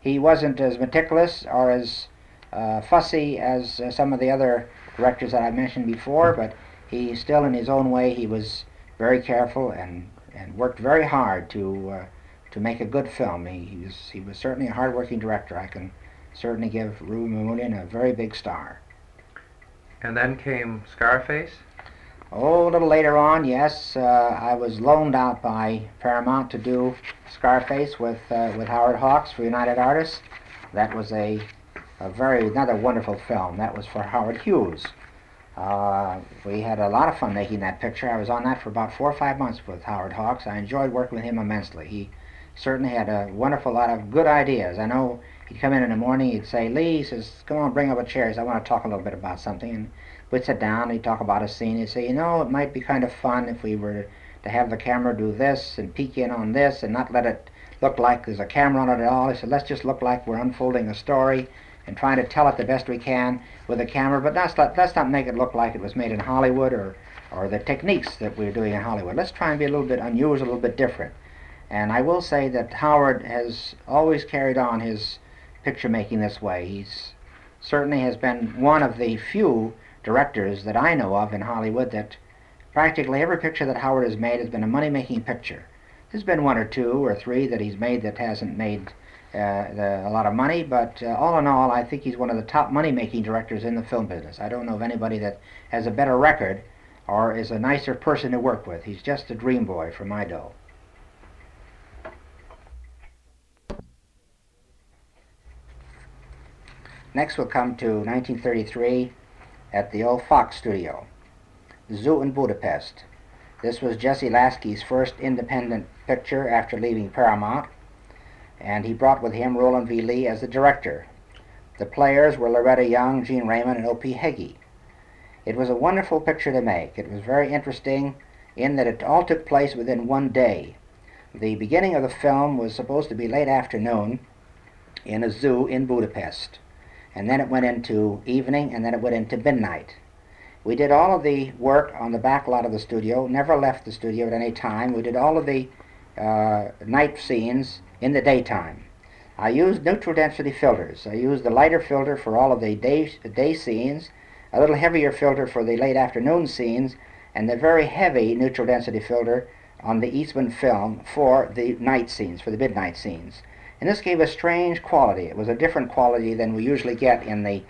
Speaker 2: He wasn't as meticulous or as uh, fussy as uh, some of the other directors that I mentioned before, but he still, in his own way, he was very careful and and worked very hard to uh, to make a good film. He, he, was, he was certainly a hard-working director. I can certainly give Rouben Mamoulian a very big star.
Speaker 1: And then came Scarface?
Speaker 2: Oh, a little later on, yes. Uh, I was loaned out by Paramount to do Scarface with, uh, with Howard Hawks for United Artists. That was a, a very, another wonderful film. That was for Howard Hughes. Uh, we had a lot of fun making that picture. I was on that for about four or five months with Howard Hawks. I enjoyed working with him immensely. He certainly had a wonderful lot of good ideas. I know he'd come in in the morning, he'd say, Lee, he says, come on, bring up a chair. He says, I want to talk a little bit about something. And we'd sit down, he'd talk about a scene. He'd say, you know, it might be kind of fun if we were to have the camera do this and peek in on this and not let it look like there's a camera on it at all. He said, let's just look like we're unfolding a story and trying to tell it the best we can with a camera, but let's let's not make it look like it was made in Hollywood or, or the techniques that we're doing in Hollywood. Let's try and be a little bit unusual, a little bit different. And I will say that Howard has always carried on his picture making this way. He's certainly has been one of the few directors that I know of in Hollywood that practically every picture that Howard has made has been a money making picture. There's been one or two or three that he's made that hasn't made uh, the, a lot of money, but uh, all in all, I think he's one of the top money making directors in the film business. I don't know of anybody that has a better record or is a nicer person to work with. He's just a dream boy for my dough. Next we'll come to 1933 at the old Fox studio, Zoo in Budapest. This was Jesse Lasky's first independent picture after leaving Paramount, and he brought with him Rowland V. Lee as the director. The players were Loretta Young, Gene Raymond, and O.P. Heggie. It was a wonderful picture to make. It was very interesting in that it all took place within one day. The beginning of the film was supposed to be late afternoon in a zoo in Budapest and then it went into evening, and then it went into midnight. We did all of the work on the back lot of the studio, never left the studio at any time. We did all of the uh, night scenes in the daytime. I used neutral density filters. I used the lighter filter for all of the day, day scenes, a little heavier filter for the late afternoon scenes, and the very heavy neutral density filter on the Eastman film for the night scenes, for the midnight scenes and this gave a strange quality. It was a different quality than we usually get in the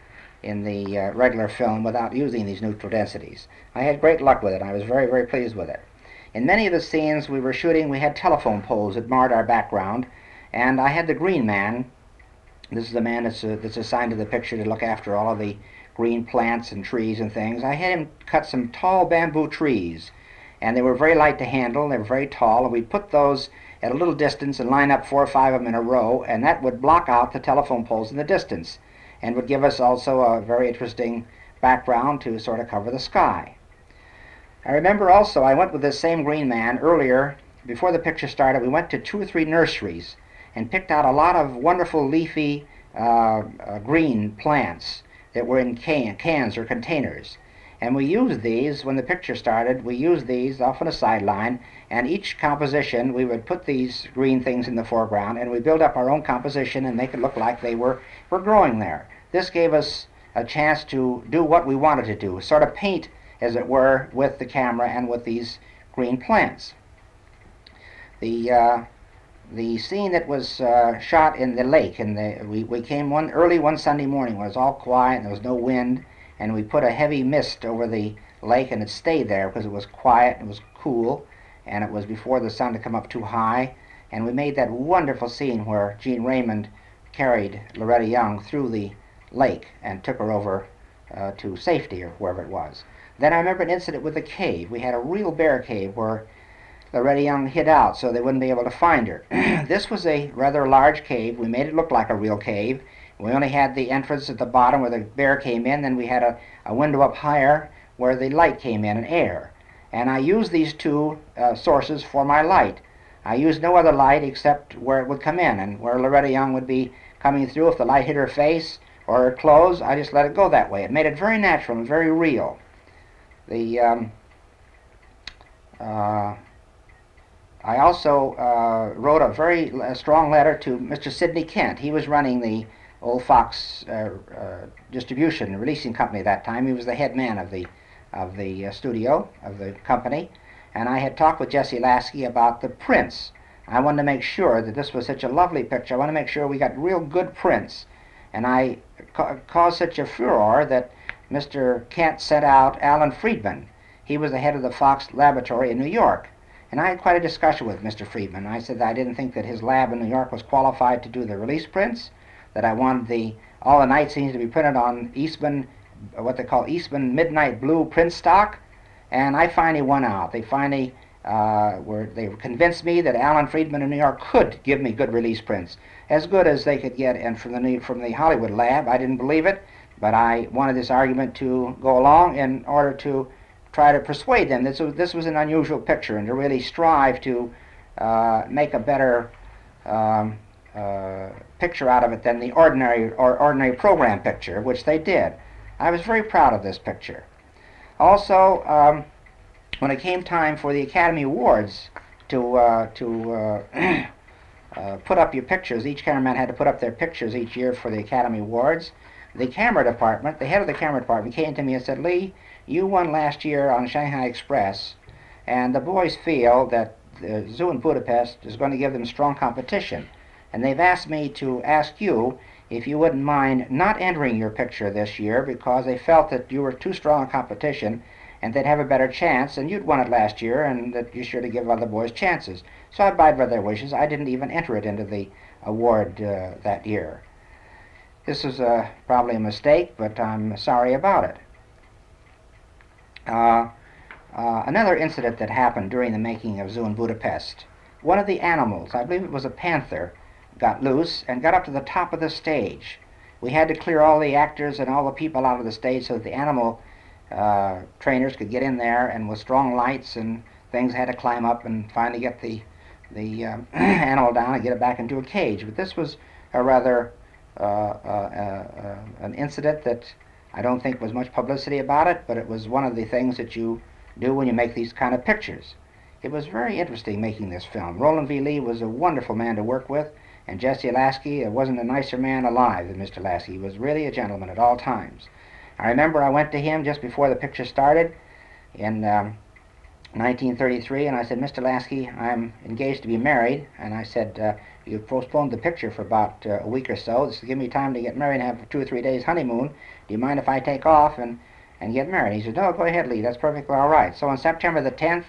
Speaker 2: in the uh, regular film without using these neutral densities. I had great luck with it. I was very, very pleased with it. In many of the scenes we were shooting, we had telephone poles that marred our background, and I had the green man. This is the man that's, uh, that's assigned to the picture to look after all of the green plants and trees and things. I had him cut some tall bamboo trees, and they were very light to handle. They were very tall, and we put those at a little distance and line up four or five of them in a row, and that would block out the telephone poles in the distance and would give us also a very interesting background to sort of cover the sky. I remember also I went with this same green man earlier, before the picture started, we went to two or three nurseries and picked out a lot of wonderful leafy uh, uh, green plants that were in can, cans or containers. And we used these, when the picture started, we used these off on a sideline, and each composition, we would put these green things in the foreground, and we build up our own composition and make it look like they were, were growing there. This gave us a chance to do what we wanted to do, sort of paint, as it were, with the camera and with these green plants. The, uh, the scene that was uh, shot in the lake, and we, we came one early one Sunday morning when it was all quiet and there was no wind, and we put a heavy mist over the lake and it stayed there because it was quiet and it was cool and it was before the sun had come up too high and we made that wonderful scene where Gene Raymond carried Loretta Young through the lake and took her over uh, to safety or wherever it was. Then I remember an incident with a cave. We had a real bear cave where Loretta Young hid out so they wouldn't be able to find her. this was a rather large cave. We made it look like a real cave we only had the entrance at the bottom where the bear came in, then we had a, a window up higher where the light came in and air. And I used these two uh, sources for my light. I used no other light except where it would come in and where Loretta Young would be coming through. If the light hit her face or her clothes, I just let it go that way. It made it very natural and very real. The um, uh, I also uh, wrote a very uh, strong letter to Mr. Sidney Kent. He was running the Old Fox uh, uh, distribution releasing company at that time. He was the head man of the of the uh, studio of the company, and I had talked with Jesse Lasky about the prints. I wanted to make sure that this was such a lovely picture. I wanted to make sure we got real good prints, and I ca- caused such a furor that Mr. Kent sent out Alan Freedman. He was the head of the Fox laboratory in New York. And I had quite a discussion with Mr. Freedman. I said that I didn't think that his lab in New York was qualified to do the release prints, that I wanted the all the night scenes to be printed on Eastman, what they call Eastman Midnight Blue print stock, and I finally won out. They finally uh, were they convinced me that Alan Freedman in New York could give me good release prints, as good as they could get, and from the from the Hollywood lab. I didn't believe it, but I wanted this argument to go along in order to try to persuade them that this was, an unusual picture and to really strive to uh, make a better um, uh, picture out of it than the ordinary or ordinary program picture, which they did. I was very proud of this picture. Also, um, when it came time for the Academy Awards to uh, to uh, uh, put up your pictures, each cameraman had to put up their pictures each year for the Academy Awards. The camera department, the head of the camera department, came to me and said, "Lee, you won last year on Shanghai Express, and the boys feel that the zoo in Budapest is going to give them strong competition." And they've asked me to ask you if you wouldn't mind not entering your picture this year because they felt that you were too strong a competition and they'd have a better chance and you'd won it last year and that you should give other boys chances. So I abide by their wishes. I didn't even enter it into the award uh, that year. This is uh, probably a mistake, but I'm sorry about it. Uh, uh, another incident that happened during the making of Zoo in Budapest. One of the animals, I believe it was a panther, got loose and got up to the top of the stage. We had to clear all the actors and all the people out of the stage so that the animal uh, trainers could get in there, and with strong lights and things, had to climb up and finally get the the uh, animal down and get it back into a cage. But this was a rather uh, uh, uh, an incident that I don't think was much publicity about it, but it was one of the things that you do when you make these kind of pictures. It was very interesting making this film. Rowland V. Lee was a wonderful man to work with, and Jesse Lasky wasn't a nicer man alive than Mr. Lasky. He was really a gentleman at all times. I remember I went to him just before the picture started in um, 1933, and I said, Mr. Lasky, I'm engaged to be married. And I said, uh, You've postponed the picture for about uh, a week or so. This will give me time to get married and have two or three days honeymoon. Do you mind if I take off and, and get married? He said, No, go ahead, Lee. That's perfectly all right. So on September the 10th,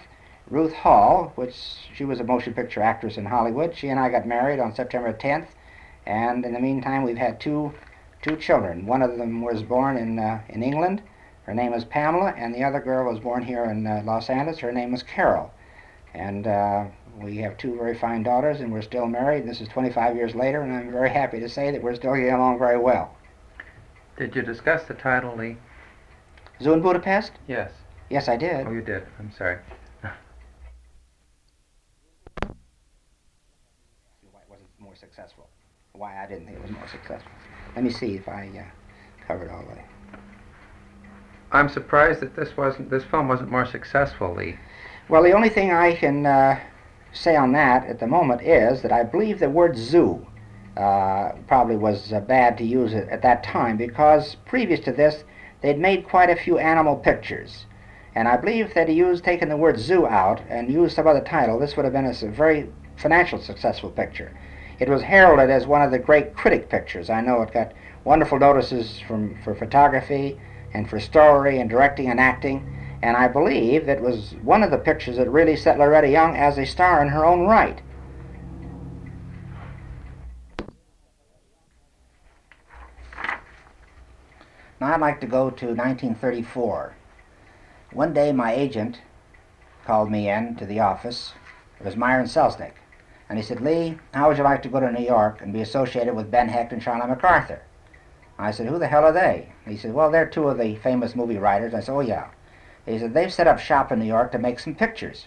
Speaker 2: Ruth Hall, which she was a motion picture actress in Hollywood, she and I got married on September 10th. And in the meantime, we've had two two children. One of them was born in uh, in England. Her name is Pamela, and the other girl was born here in uh, Los Angeles. Her name is Carol. And uh, we have two very fine daughters, and we're still married. This is 25 years later, and I'm very happy to say that we're still getting along very well.
Speaker 1: Did you discuss the title, Lee?
Speaker 2: Zoo in Budapest?
Speaker 1: Yes.
Speaker 2: Yes, I did.
Speaker 1: Oh, you did. I'm sorry.
Speaker 2: Why it wasn't more successful? Why I didn't think it was more successful? Let me see if I uh, covered all the.
Speaker 1: I'm surprised that this wasn't this film wasn't more successful, Lee.
Speaker 2: Well, the only thing I can uh, say on that at the moment is that I believe the word zoo uh, probably was uh, bad to use it at that time because previous to this they'd made quite a few animal pictures. And I believe that if they'd used taken the word zoo out and used some other title, this would have been a very financial successful picture. It was heralded as one of the great critic pictures. I know it got wonderful notices from for photography and for story and directing and acting. And I believe it was one of the pictures that really set Loretta Young as a star in her own right. Now I'd like to go to 1934. One day my agent called me in to the office. It was Myron Selznick. And he said, Lee, how would you like to go to New York and be associated with Ben Hecht and Charlie MacArthur? I said, who the hell are they? He said, well, they're two of the famous movie writers. I said, oh, yeah. He said, they've set up shop in New York to make some pictures.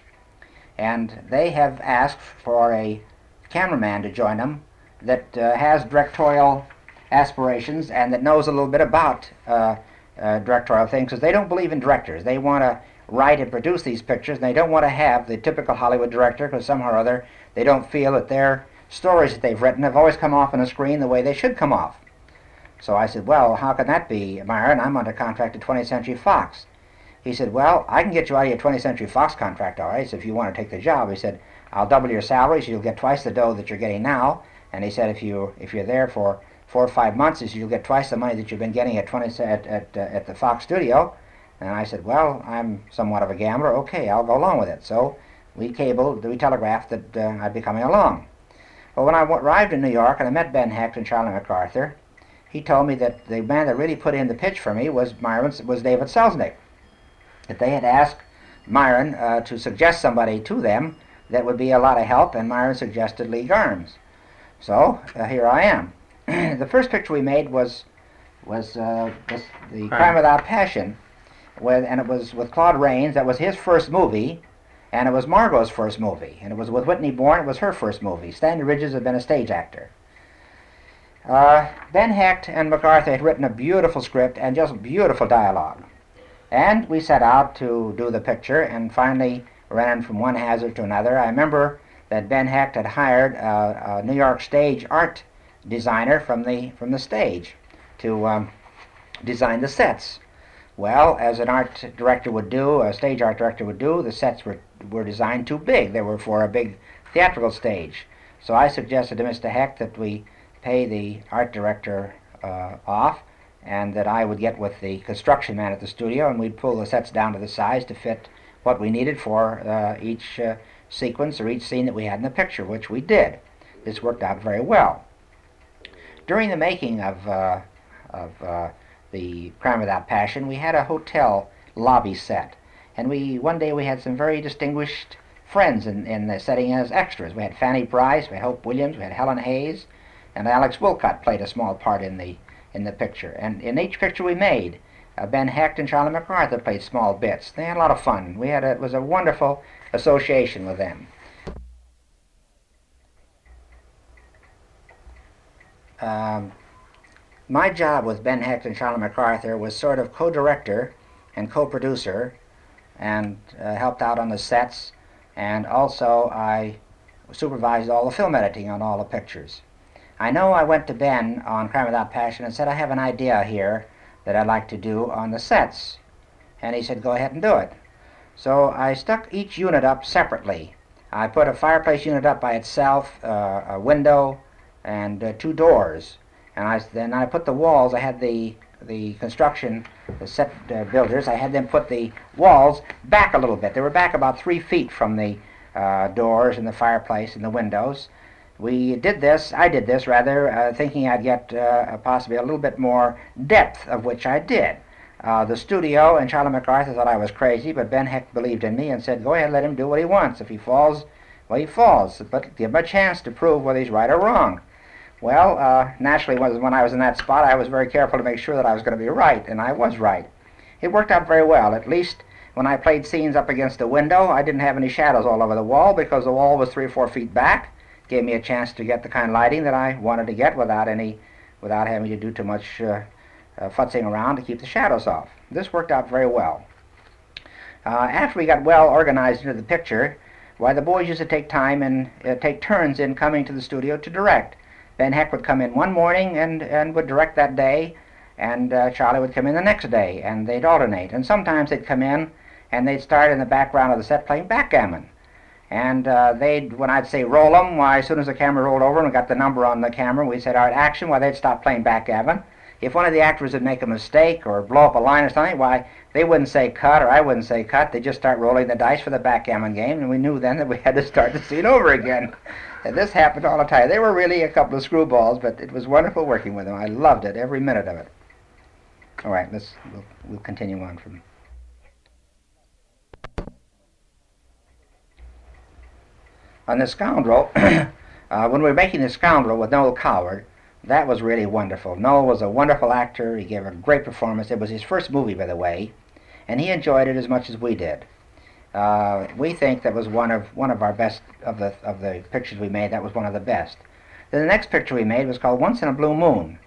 Speaker 2: And they have asked for a cameraman to join them that uh, has directorial aspirations and that knows a little bit about uh, uh, directorial things because they don't believe in directors. They want to write and produce these pictures and they don't want to have the typical Hollywood director because somehow or other they don't feel that their stories that they've written have always come off on a screen the way they should come off. So I said, well, how can that be, Myron? I'm under contract to 20th Century Fox. He said, well, I can get you out of your 20th Century Fox contract, all right, so if you want to take the job. He said, I'll double your salary, so you'll get twice the dough that you're getting now. And he said, if, you, if you're there for four or five months, he said, you'll get twice the money that you've been getting at, 20, at, at, uh, at the Fox studio. And I said, well, I'm somewhat of a gambler. Okay, I'll go along with it. So we cabled, we telegraphed that uh, I'd be coming along. Well, when I arrived in New York and I met Ben Hecht and Charlie MacArthur, he told me that the man that really put in the pitch for me was Myron, was David Selznick that they had asked Myron uh, to suggest somebody to them that would be a lot of help, and Myron suggested Lee Garmes. So uh, here I am. the first picture we made was was uh, this, the Crime Without Passion, with, and it was with Claude Rains. That was his first movie, and it was Margo's first movie, and it was with Whitney Bourne. It was her first movie. Stanley Ridges had been a stage actor. Uh, ben Hecht and MacArthur had written a beautiful script and just beautiful dialogue. And we set out to do the picture and finally ran from one hazard to another. I remember that Ben Hecht had hired a, a New York stage art designer from the, from the stage to um, design the sets. Well, as an art director would do, a stage art director would do, the sets were, were designed too big. They were for a big theatrical stage. So I suggested to Mr. Hecht that we pay the art director uh, off and that I would get with the construction man at the studio, and we'd pull the sets down to the size to fit what we needed for uh, each uh, sequence or each scene that we had in the picture, which we did. This worked out very well. During the making of, uh, of uh, the Crime Without Passion, we had a hotel lobby set. And we one day we had some very distinguished friends in, in the setting as extras. We had Fanny Brice, we had Hope Williams, we had Helen Hayes, and Alex Woollcott played a small part in the in the picture. And in each picture we made, uh, Ben Hecht and Charlie MacArthur played small bits. They had a lot of fun. We had a, it was a wonderful association with them. Um, my job with Ben Hecht and Charlie MacArthur was sort of co-director and co-producer, and uh, helped out on the sets, and also I supervised all the film editing on all the pictures. I know I went to Ben on Crime Without Passion and said, I have an idea here that I'd like to do on the sets. And he said, go ahead and do it. So I stuck each unit up separately. I put a fireplace unit up by itself, uh, a window, and uh, two doors. And I, then I put the walls, I had the, the construction, the set uh, builders, I had them put the walls back a little bit. They were back about three feet from the uh, doors and the fireplace and the windows. We did this, I did this rather, uh, thinking I'd get uh, possibly a little bit more depth, of which I did. Uh, the studio and Charlie MacArthur thought I was crazy, but Ben Hecht believed in me and said, go ahead, let him do what he wants. If he falls, well, he falls, but give him a chance to prove whether he's right or wrong. Well, uh, naturally, when I was in that spot, I was very careful to make sure that I was going to be right, and I was right. It worked out very well. At least when I played scenes up against a window, I didn't have any shadows all over the wall because the wall was three or four feet back, gave me a chance to get the kind of lighting that I wanted to get without any, without having to do too much uh, uh, futzing around to keep the shadows off. This worked out very well. Uh, after we got well organized into the picture, why the boys used to take time and uh, take turns in coming to the studio to direct. Ben Hecht would come in one morning and, and would direct that day, and uh, Charlie would come in the next day, and they'd alternate. And sometimes they'd come in and they'd start in the background of the set playing backgammon. And uh, they'd, when I'd say roll them, why, as soon as the camera rolled over and we got the number on the camera, we said, all right, action, why, they'd stop playing backgammon. If one of the actors would make a mistake or blow up a line or something, why, they wouldn't say cut or I wouldn't say cut. They'd just start rolling the dice for the backgammon game, and we knew then that we had to start the scene over again. And this happened all the time. They were really a couple of screwballs, but it was wonderful working with them. I loved it, every minute of it. All right, let's, we'll, we'll continue on from on the scoundrel, uh, when we were making the scoundrel with Noel Coward, that was really wonderful. Noel was a wonderful actor. He gave a great performance. It was his first movie, by the way, and he enjoyed it as much as we did. Uh, we think that was one of one of our best of the of the pictures we made. That was one of the best. Then the next picture we made was called Once in a Blue Moon.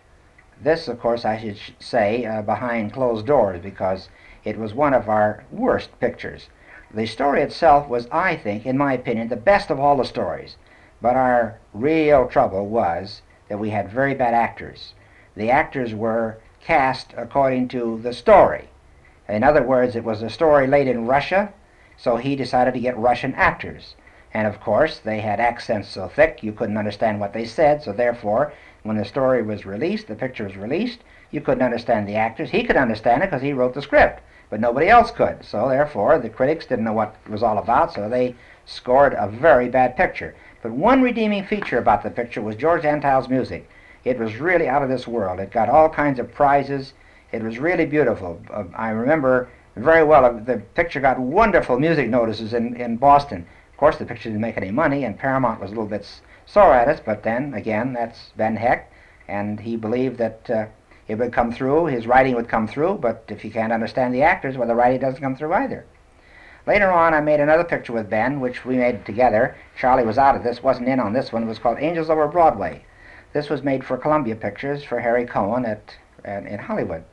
Speaker 2: This, of course, I should say uh, behind closed doors because it was one of our worst pictures. The story itself was, I think, in my opinion, the best of all the stories. But our real trouble was that we had very bad actors. The actors were cast according to the story. In other words, it was a story laid in Russia, so he decided to get Russian actors. And of course, they had accents so thick you couldn't understand what they said, so therefore, when the story was released, the picture was released, you couldn't understand the actors. He could understand it because he wrote the script but nobody else could. So therefore, the critics didn't know what it was all about, so they scored a very bad picture. But one redeeming feature about the picture was George Antheil's music. It was really out of this world. It got all kinds of prizes. It was really beautiful. Uh, I remember very well, uh, the picture got wonderful music notices in, in Boston. Of course, the picture didn't make any money, and Paramount was a little bit sore at us, but then, again, that's Ben Hecht, and he believed that uh, it would come through, his writing would come through, but if you can't understand the actors, well, the writing doesn't come through either. Later on, I made another picture with Ben, which we made together. Charlie was out of this, wasn't in on this one. It was called Angels Over Broadway. This was made for Columbia Pictures for Harry Cohn at, at in Hollywood.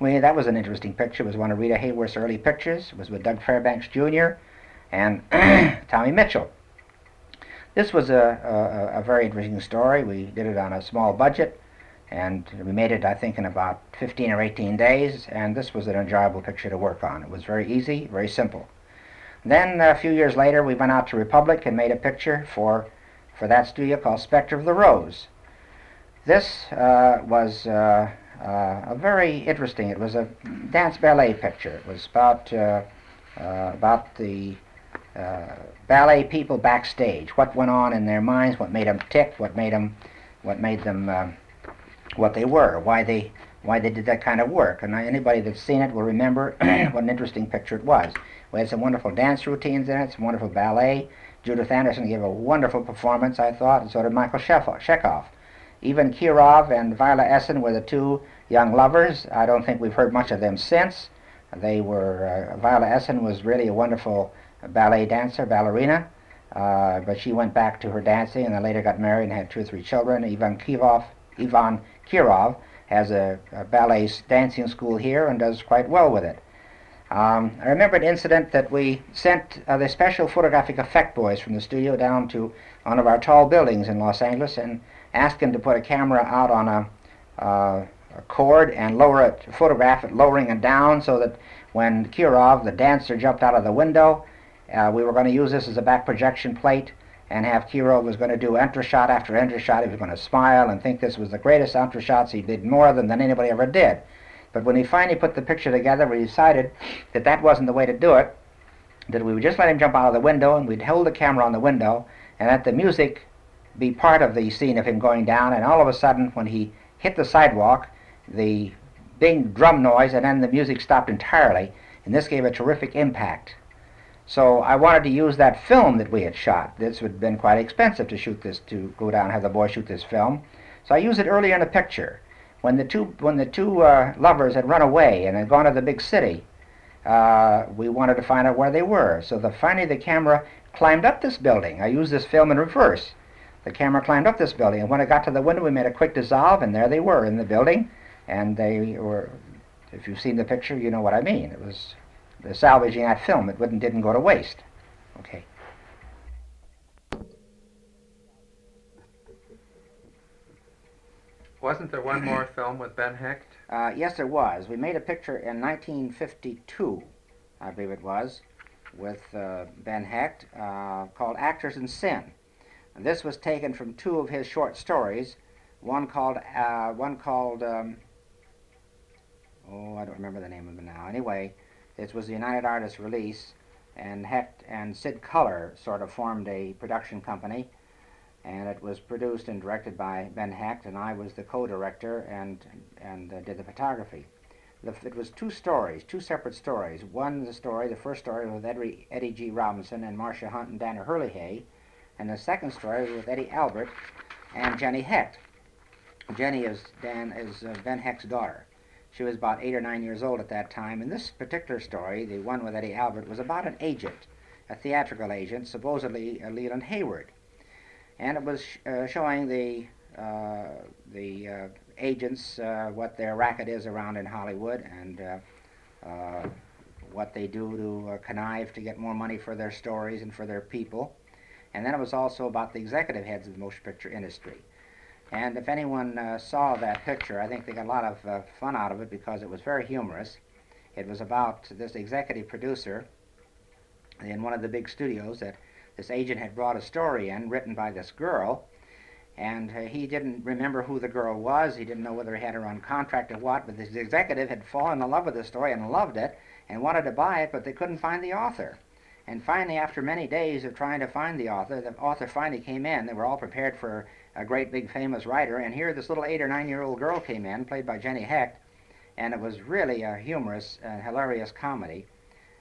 Speaker 2: We, that was an interesting picture. It was one of Rita Hayworth's early pictures. It was with Doug Fairbanks Jr. and Tommy Mitchell. This was a, a, a very interesting story. We did it on a small budget and we made it I think in about 15 or 18 days and this was an enjoyable picture to work on. It was very easy, very simple. Then a few years later we went out to Republic and made a picture for for that studio called Spectre of the Rose. This uh, was uh, a very interesting, it was a dance ballet picture. It was about, uh, uh, about the uh, ballet people backstage, what went on in their minds, what made them tick, what made them what made them uh, what they were, why they why they did that kind of work. And anybody that's seen it will remember what an interesting picture it was. We had some wonderful dance routines in it, some wonderful ballet. Judith Anderson gave a wonderful performance, I thought, and so did Michael Chekhov. Ivan Kirov and Viola Essen were the two young lovers. I don't think we've heard much of them since. They were, uh, Viola Essen was really a wonderful ballet dancer, ballerina, uh, but she went back to her dancing and then later got married and had two or three children. Ivan Kivov, Ivan Kirov has a, a ballet dancing school here and does quite well with it. Um, I remember an incident that we sent uh, the special photographic effect boys from the studio down to one of our tall buildings in Los Angeles and asked them to put a camera out on a, uh, cord and lower it, photograph it lowering it down so that when Kirov, the dancer, jumped out of the window, uh, we were going to use this as a back projection plate and have Kirov was going to do enter shot after enter shot. He was going to smile and think this was the greatest enter shots. He did more of them than anybody ever did. But when he finally put the picture together, we decided that that wasn't the way to do it, that we would just let him jump out of the window and we'd hold the camera on the window and let the music be part of the scene of him going down. And all of a sudden, when he hit the sidewalk, the big drum noise and then the music stopped entirely. And this gave a terrific impact. So I wanted to use that film that we had shot. This would have been quite expensive to shoot this, to go down and have the boy shoot this film. So I used it earlier in the picture. When the two, when the two uh, lovers had run away and had gone to the big city, uh, we wanted to find out where they were. So the, finally the camera climbed up this building. I used this film in reverse. The camera climbed up this building, and when it got to the window, we made a quick dissolve, and there they were in the building. And they were, if you've seen the picture, you know what I mean. It was the salvaging that film. It wouldn't, didn't go to waste. Okay.
Speaker 1: Wasn't there one more film with Ben Hecht?
Speaker 2: Uh, yes, there was. We made a picture in 1952, I believe it was, with uh, Ben Hecht uh, called Actors and Sin. And this was taken from two of his short stories, one called, uh, one called um, oh, I don't remember the name of it now. Anyway, this was the United Artists release, and Hecht and Sid Kuller sort of formed a production company and it was produced and directed by Ben Hecht, and I was the co-director and and uh, did the photography. The, it was two stories, two separate stories. One, the story, the first story was with Eddie, Eddie G. Robinson and Marsha Hunt and Dan O'Herlihy, and the second story was with Eddie Albert and Jenny Hecht. Jenny is Dan is uh, Ben Hecht's daughter. She was about eight or nine years old at that time, and this particular story, the one with Eddie Albert, was about an agent, a theatrical agent, supposedly uh, Leland Hayward and it was uh, showing the uh, the uh, agents uh, what their racket is around in Hollywood and what they do to connive to get more money for their stories and for their people. And then it was also about the executive heads of the motion picture industry. And if anyone uh, saw that picture, I think they got a lot of uh, fun out of it because it was very humorous. It was about this executive producer in one of the big studios that this agent had brought a story in written by this girl, and uh, he didn't remember who the girl was. He didn't know whether he had her on contract or what, but this executive had fallen in love with the story and loved it and wanted to buy it, but they couldn't find the author. And finally, after many days of trying to find the author, the author finally came in. They were all prepared for a great big famous writer, and here this little eight or nine year old girl came in, played by Jenny Hecht, and it was really a humorous and hilarious comedy.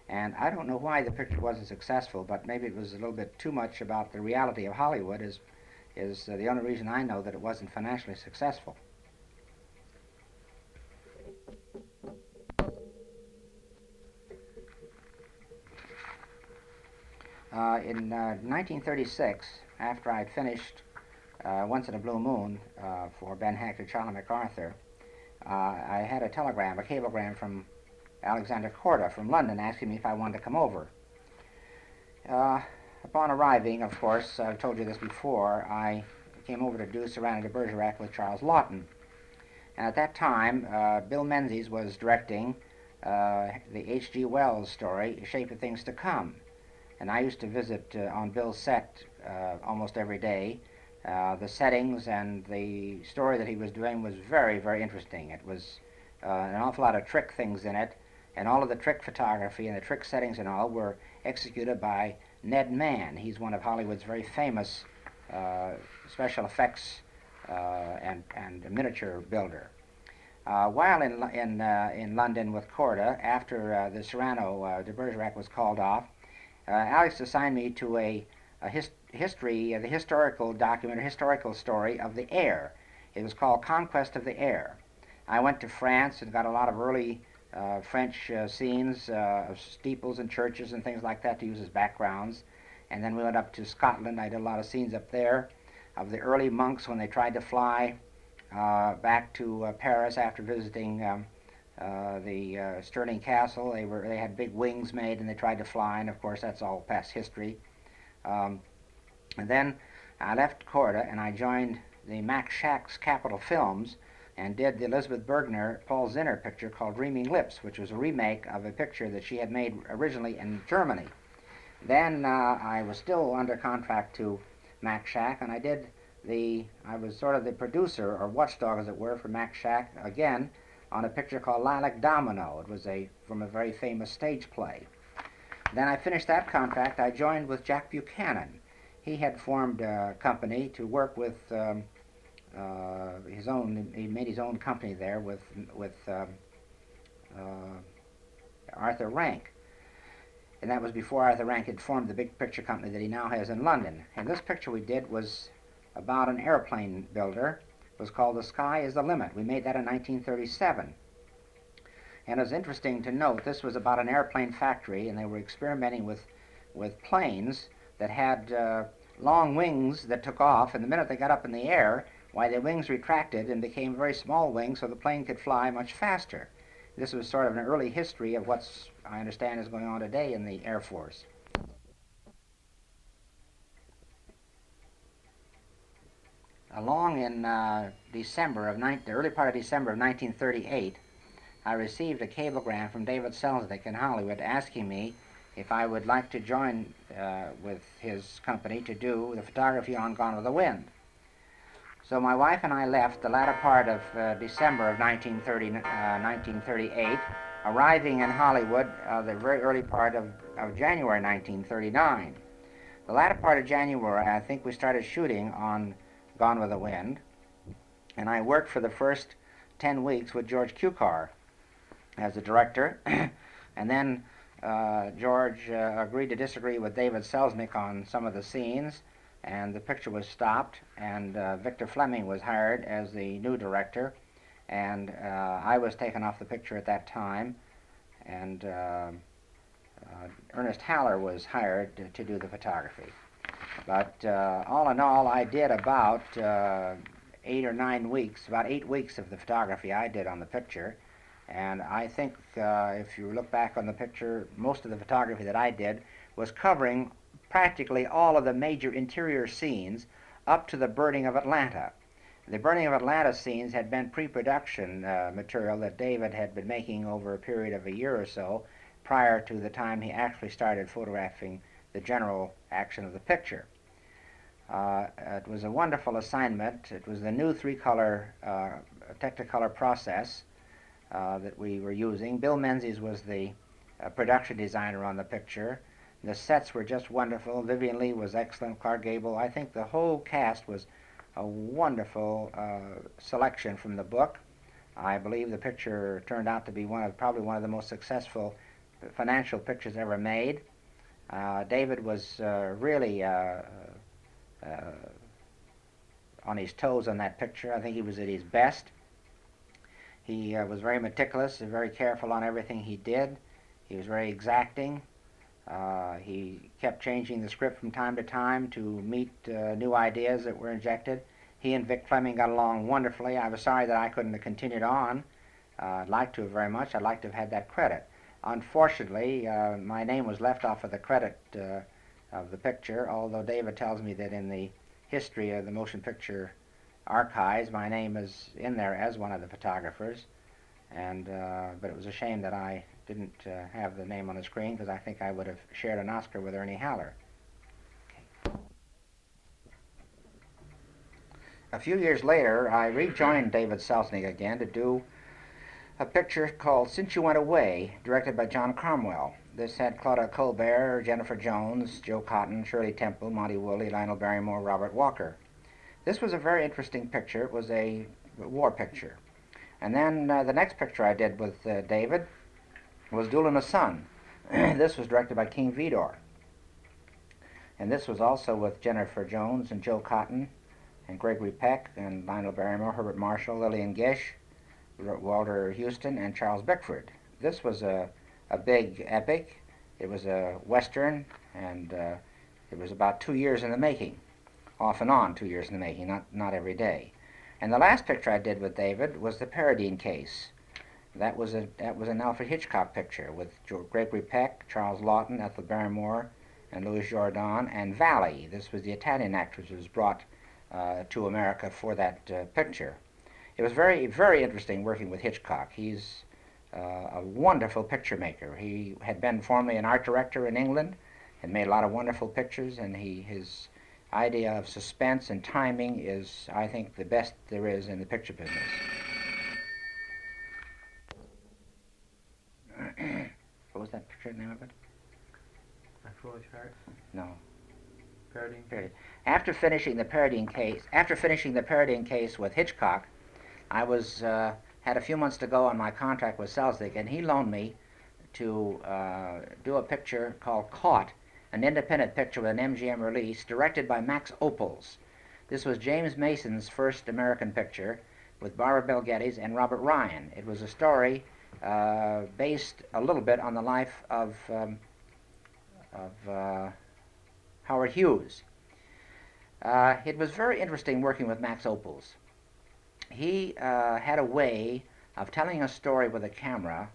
Speaker 2: And I don't know why the picture wasn't successful, but maybe it was a little bit too much about the reality of Hollywood is, is uh, the only reason I know that it wasn't financially successful. Uh, in uh, 1936, after I finished uh, Once in a Blue Moon uh, for Ben Hecht and Charlie MacArthur, uh, I had a telegram, a cablegram from Alexander Korda from London asking me if I wanted to come over. Uh, upon arriving, of course, I've told you this before, I came over to do de Bergerac with Charles Laughton. And at that time, Bill Menzies was directing the H.G. Wells story, Shape of Things to Come. And I used to visit uh, on Bill's set uh, almost every day. Uh, the settings and the story that he was doing was very, very interesting. It was an awful lot of trick things in it, and all of the trick photography and the trick settings and all were executed by Ned Mann. He's one of Hollywood's very famous uh, special effects and, and a miniature builder. Uh, while in in uh, in London with Korda, after uh, the Cyrano de Bergerac was called off, Alex assigned me to a, a his, history, the historical document, a historical story of the air. It was called Conquest of the Air. I went to France and got a lot of early uh, French uh, scenes uh, of steeples and churches and things like that to use as backgrounds. And then we went up to Scotland. I did a lot of scenes up there of the early monks when they tried to fly uh, back to uh, Paris after visiting um, uh, the Stirling Castle. They were they had big wings made and they tried to fly, and of course that's all past history. Um, and then I left Korda and I joined the Max Schach's Capital Films and did the Elisabeth Bergner Paul Czinner picture called Dreaming Lips, which was a remake of a picture that she had made originally in Germany. Then uh, I was still under contract to Max Schach, and I did the I was sort of the producer or watchdog, as it were, for Max Schach again on a picture called Lilac Domino. It was a from a very famous stage play. Then I finished that contract. I joined with Jack Buchanan. He had formed a company to work with um, uh, his own. He made his own company there with with um, uh, Arthur Rank. And that was before Arthur Rank had formed the big picture company that he now has in London. And this picture we did was about an airplane builder. Was called The Sky is the Limit. We made that in 1937. And it was interesting to note this was about an airplane factory, and they were experimenting with, with planes that had uh, long wings that took off, and the minute they got up in the air, why the wings retracted and became very small wings so the plane could fly much faster. This was sort of an early history of what I understand, is going on today in the Air Force. Along in uh, December of the early part of December of 1938, I received a cablegram from David Selznick in Hollywood asking me if I would like to join uh, with his company to do the photography on Gone with the Wind. So my wife and I left the latter part of uh, December of 1930, 1938, uh, arriving in Hollywood uh, the very early part of, of January 1939. The latter part of January, I think we started shooting on Gone with the Wind, and I worked for the first 10 weeks with George Cukor as the director, and then uh, George uh, agreed to disagree with David Selznick on some of the scenes, and the picture was stopped, and uh, Victor Fleming was hired as the new director, and uh, I was taken off the picture at that time, and uh, uh, Ernest Haller was hired to, to do the photography. But uh, all in all, I did about uh, eight or nine weeks, about eight weeks of the photography I did on the picture. And I think uh, if you look back on the picture, most of the photography that I did was covering practically all of the major interior scenes up to the burning of Atlanta. The burning of Atlanta scenes had been pre production uh, material that David had been making over a period of a year or so prior to the time he actually started photographing the general action of the picture. Uh, it was a wonderful assignment. It was the new three-color uh, Technicolor process uh, that we were using. Bill Menzies was the uh, production designer on the picture. The sets were just wonderful. Vivien Leigh was excellent. Clark Gable. I think the whole cast was a wonderful selection from the book. I believe the picture turned out to be one of probably one of the most successful financial pictures ever made. Uh, David was uh, really uh, on his toes on that picture. I think he was at his best. He was very meticulous and very careful on everything he did. He was very exacting. Uh, he kept changing the script from time to time to meet uh, new ideas that were injected. He and Vic Fleming got along wonderfully. I was sorry that I couldn't have continued on. Uh, I'd like to have very much. I'd like to have had that credit. Unfortunately, uh, my name was left off of the credit uh, of the picture, although David tells me that in the history of the motion picture archives, my name is in there as one of the photographers. And uh, but it was a shame that I didn't uh, have the name on the screen because I think I would have shared an Oscar with Ernie Haller. A few years later, I rejoined David Selznick again to do a picture called Since You Went Away, directed by John Cromwell. This had Claudette Colbert, Jennifer Jones, Joe Cotten, Shirley Temple, Monty Woolley, Lionel Barrymore, Robert Walker. This was a very interesting picture. It was a war picture. And then uh, the next picture I did with uh, David was Duel in the Sun. this was directed by King Vidor. And this was also with Jennifer Jones and Joe Cotten and Gregory Peck and Lionel Barrymore, Herbert Marshall, Lillian Gish, Walter Huston, and Charles Bickford. This was a, a big epic. It was a western, and uh, it was about two years in the making, off and on two years in the making, not, not every day. And the last picture I did with David was the Paradine case. That was a that was an Alfred Hitchcock picture with Gregory Peck, Charles Laughton, Ethel Barrymore, and Louis Jourdan, and Valli. This was the Italian actress who was brought uh, to America for that uh, picture. It was very, very interesting working with Hitchcock. He's a wonderful picture maker. He had been formerly an art director in England and made a lot of wonderful pictures, and he, his idea of suspense and timing is, I think, the best there is in the picture business. what was that picture name of it?
Speaker 1: My Foolish Heart?
Speaker 2: No.
Speaker 1: Paradine.
Speaker 2: Period. After finishing the Paradine case, after finishing the Paradine case with Hitchcock, I was uh, had a few months to go on my contract with Selznick, and he loaned me to uh, do a picture called Caught, an independent picture with an MGM release, directed by Max Ophuls. This was James Mason's first American picture with Barbara Bel Geddes and Robert Ryan. It was a story uh, based a little bit on the life of um, of uh, Howard Hughes. Uh, it was very interesting working with Max Ophuls. He uh, had a way of telling a story with a camera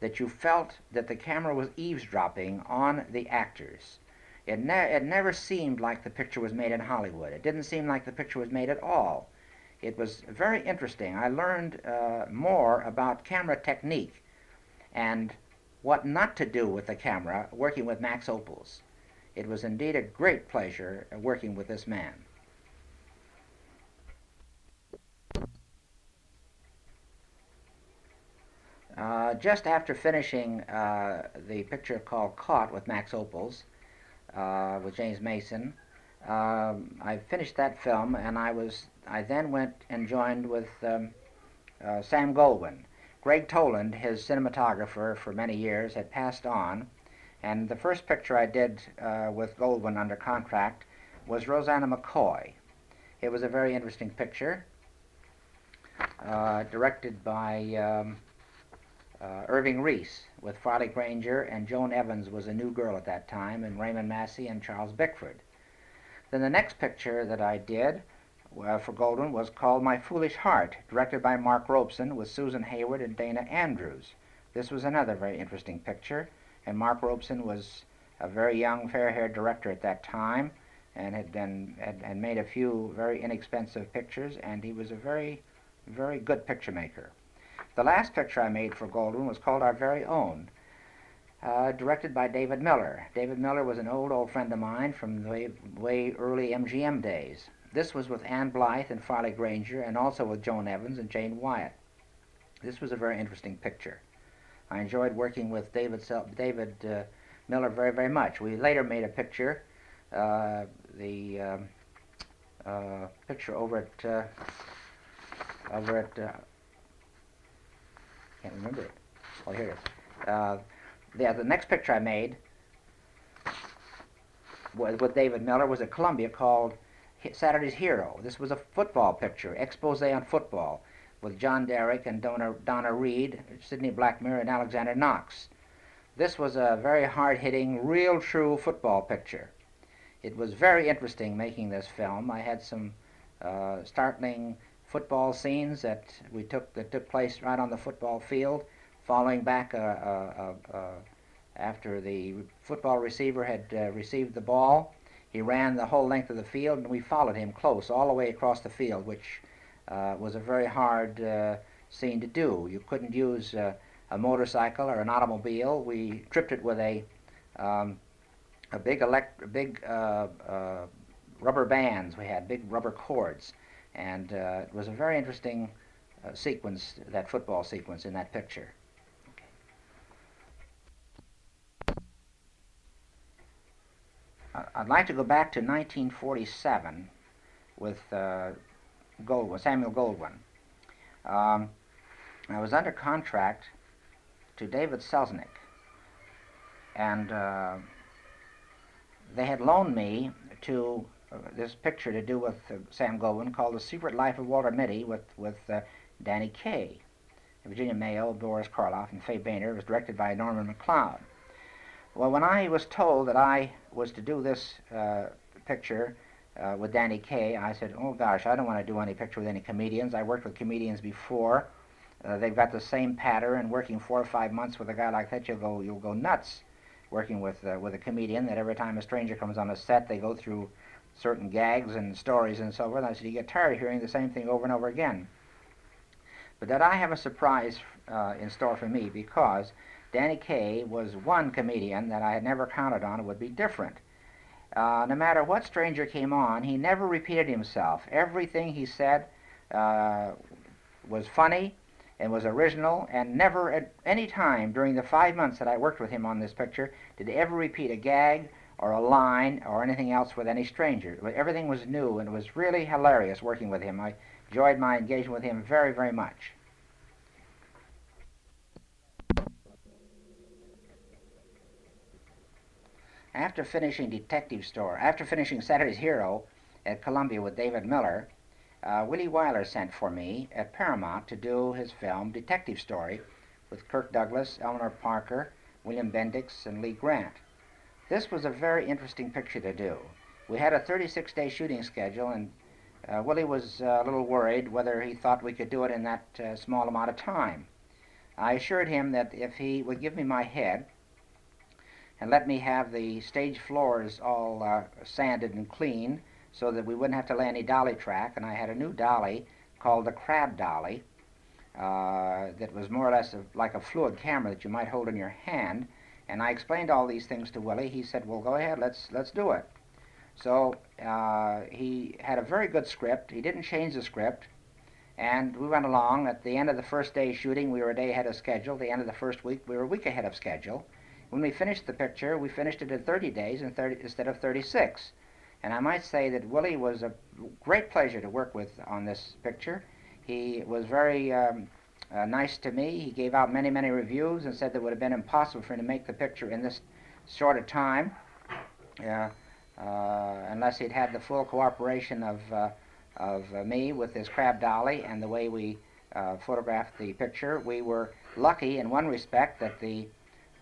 Speaker 2: that you felt that the camera was eavesdropping on the actors. It, ne- it never seemed like the picture was made in Hollywood. It didn't seem like the picture was made at all. It was very interesting. I learned uh, more about camera technique and what not to do with the camera working with Max Ophuls. It was indeed a great pleasure working with this man. Uh, just after finishing uh, the picture called Caught with Max Ophuls, uh, with James Mason, um, I finished that film and I was I then went and joined with um, uh, Sam Goldwyn. Gregg Toland, his cinematographer for many years, had passed on, and the first picture I did with Goldwyn under contract was Roseanna McCoy. It was a very interesting picture, uh, directed by um, uh, Irving Reis with Farley Granger, and Joan Evans was a new girl at that time, and Raymond Massey and Charles Bickford. Then the next picture that I did uh, for Goldwyn was called My Foolish Heart, directed by Mark Robson with Susan Hayward and Dana Andrews. This was another very interesting picture and Mark Robson was a very young, fair-haired director at that time, and had been had, had made a few very inexpensive pictures, and he was a very, very good picture maker. The last picture I made for Goldwyn was called Our Very Own, uh, directed by David Miller. David Miller was an old, old friend of mine from the way, way early MGM days. This was with Ann Blyth and Farley Granger, and also with Joan Evans and Jane Wyatt. This was a very interesting picture. I enjoyed working with David David uh, Miller very very much. We later made a picture, uh, the um, uh, picture over at uh, over at uh, can't remember it. Oh, here it is. Uh, yeah, the next picture I made was with David Miller was at Columbia called Saturday's Hero. This was a football picture, expose on football with John Derek and Donna, Donna Reed, Sidney Blackmer, and Alexander Knox. This was a very hard-hitting, real true football picture. It was very interesting making this film. I had some uh, startling football scenes that we took that took place right on the football field, following back a, a, a, after the football receiver had uh, received the ball. He ran the whole length of the field, and we followed him close all the way across the field, which uh, was a very hard uh, scene to do. You couldn't use uh, a motorcycle or an automobile. We tripped it with a um, a big elect- big uh, uh, rubber bands. We had big rubber cords, and uh, it was a very interesting sequence. That football sequence in that picture. I'd like to go back to 1947 with uh, Goldwyn, Samuel Goldwyn. Um, I was under contract to David Selznick, and uh, they had loaned me to uh, this picture to do with uh, Sam Goldwyn called The Secret Life of Walter Mitty with, with uh, Danny Kaye. Virginia Mayo, Boris Karloff, and Fay Bainter. It was directed by Norman McLeod. Well, when I was told that I was to do this uh, picture uh, with Danny Kaye, I said, oh gosh, I don't want to do any picture with any comedians. I worked with comedians before. Uh, they've got the same pattern, and working four or five months with a guy like that, you'll go, you'll go nuts working with, uh, with a comedian that every time a stranger comes on a set, they go through certain gags and stories and so forth. I said, you get tired of hearing the same thing over and over again. But that I have a surprise uh, in store for me because Danny Kaye was one comedian that I had never counted on would be different. Uh, no matter what stranger came on, he never repeated himself. Everything he said uh, was funny and was original, and never at any time during the five months that I worked with him on this picture did he ever repeat a gag or a line or anything else with any stranger. Everything was new, and it was really hilarious working with him. I enjoyed my engagement with him very, very much. After finishing Detective Store, after finishing Saturday's Hero at Columbia with David Miller, uh, Willie Wyler sent for me at Paramount to do his film Detective Story with Kirk Douglas, Eleanor Parker, William Bendix, and Lee Grant. This was a very interesting picture to do. We had a 36 day shooting schedule, and uh, Willie was uh, a little worried whether he thought we could do it in that uh, small amount of time. I assured him that if he would give me my head, and let me have the stage floors all uh, sanded and clean so that we wouldn't have to lay any dolly track. And I had a new dolly called the Crab Dolly uh, that was more or less a, like a fluid camera that you might hold in your hand. And I explained all these things to Willie. He said, "Well, go ahead, let's let's do it." So uh, he had a very good script. He didn't change the script. And we went along. At the end of the first day shooting, we were a day ahead of schedule. At the end of the first week, we were a week ahead of schedule. When we finished the picture, we finished it in 30 days 30, instead of 36. And I might say that Willie was a great pleasure to work with on this picture. He was very um, uh, nice to me. He gave out many, many reviews and said that it would have been impossible for him to make the picture in this short a time uh, unless he'd had the full cooperation of, uh, of uh, me with his crab dolly and the way we uh, photographed the picture. We were lucky in one respect that the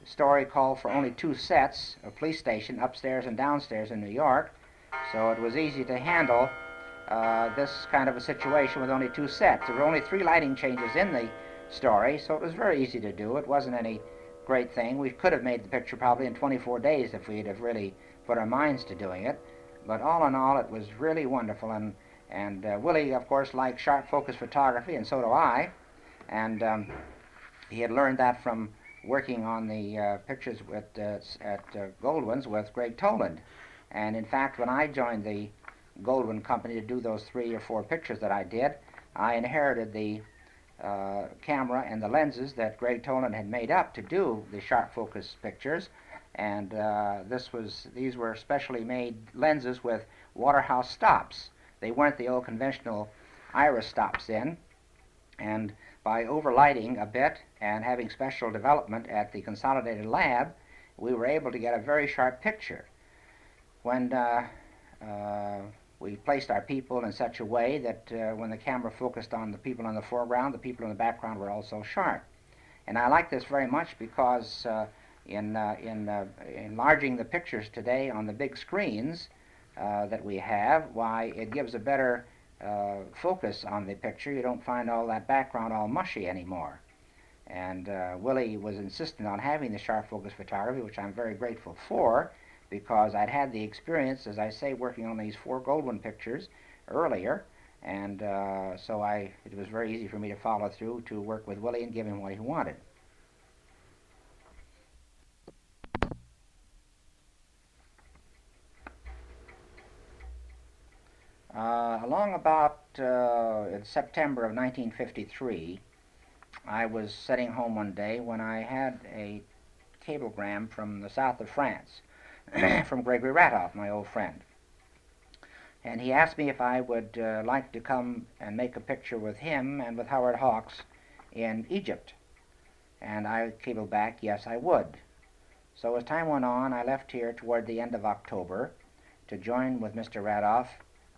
Speaker 2: story called for only two sets, a police station upstairs and downstairs in New York, so it was easy to handle uh, this kind of a situation with only two sets. There were only three lighting changes in the story, so it was very easy to do. It wasn't any great thing. We could have made the picture probably in 24 days if we'd have really put our minds to doing it. But all in all, it was really wonderful. And, and uh, Willie, of course, liked sharp focus photography, and so do I. And um, he had learned that from working on the uh, pictures with, uh, at uh, Goldwyn's with Gregg Toland. And in fact, when I joined the Goldwyn Company to do those three or four pictures that I did, I inherited the uh, camera and the lenses that Gregg Toland had made up to do the sharp focus pictures. And uh, this was these were specially made lenses with Waterhouse stops. They weren't the old conventional iris stops in. And by overlighting a bit and having special development at the consolidated lab, we were able to get a very sharp picture. When uh, uh, we placed our people in such a way that uh, when the camera focused on the people in the foreground, the people in the background were also sharp. And I like this very much because uh, in, uh, in uh, enlarging the pictures today on the big screens that we have, why, it gives a better uh, focus on the picture, you don't find all that background all mushy anymore. And uh, Willie was insistent on having the sharp focus photography, which I'm very grateful for, because I'd had the experience, as I say, working on these four Goldwyn pictures earlier, and uh, so I, it was very easy for me to follow through to work with Willie and give him what he wanted. Uh, along about uh, in September of 1953, I was sitting home one day when I had a cablegram from the south of France, from Gregory Ratoff, my old friend. and he asked me if I would uh, like to come and make a picture with him and with Howard Hawks in Egypt. And I cabled back, yes, I would. So as time went on, I left here toward the end of October to join with Mr. Ratoff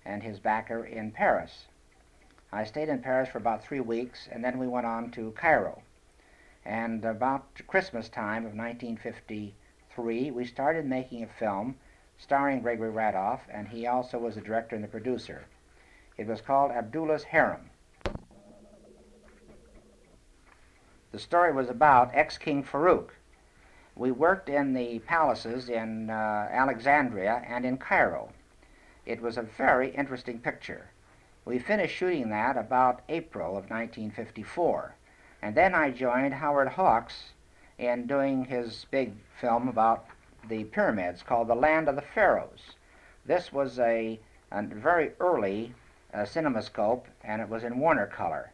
Speaker 2: and his backer in Paris. I stayed in Paris for about three weeks, and then we went on to Cairo. And about Christmas time of 1953, we started making a film starring Gregory Ratoff, and he also was the director and the producer. It was called Abdullah's Harem. The story was about ex-King Farouk. We worked in the palaces in uh, Alexandria and in Cairo. It was a very interesting picture. We finished shooting that about April of 1954. And then I joined Howard Hawks in doing his big film about the pyramids called The Land of the Pharaohs. This was a, a very early uh, cinemascope, and it was in Warner color.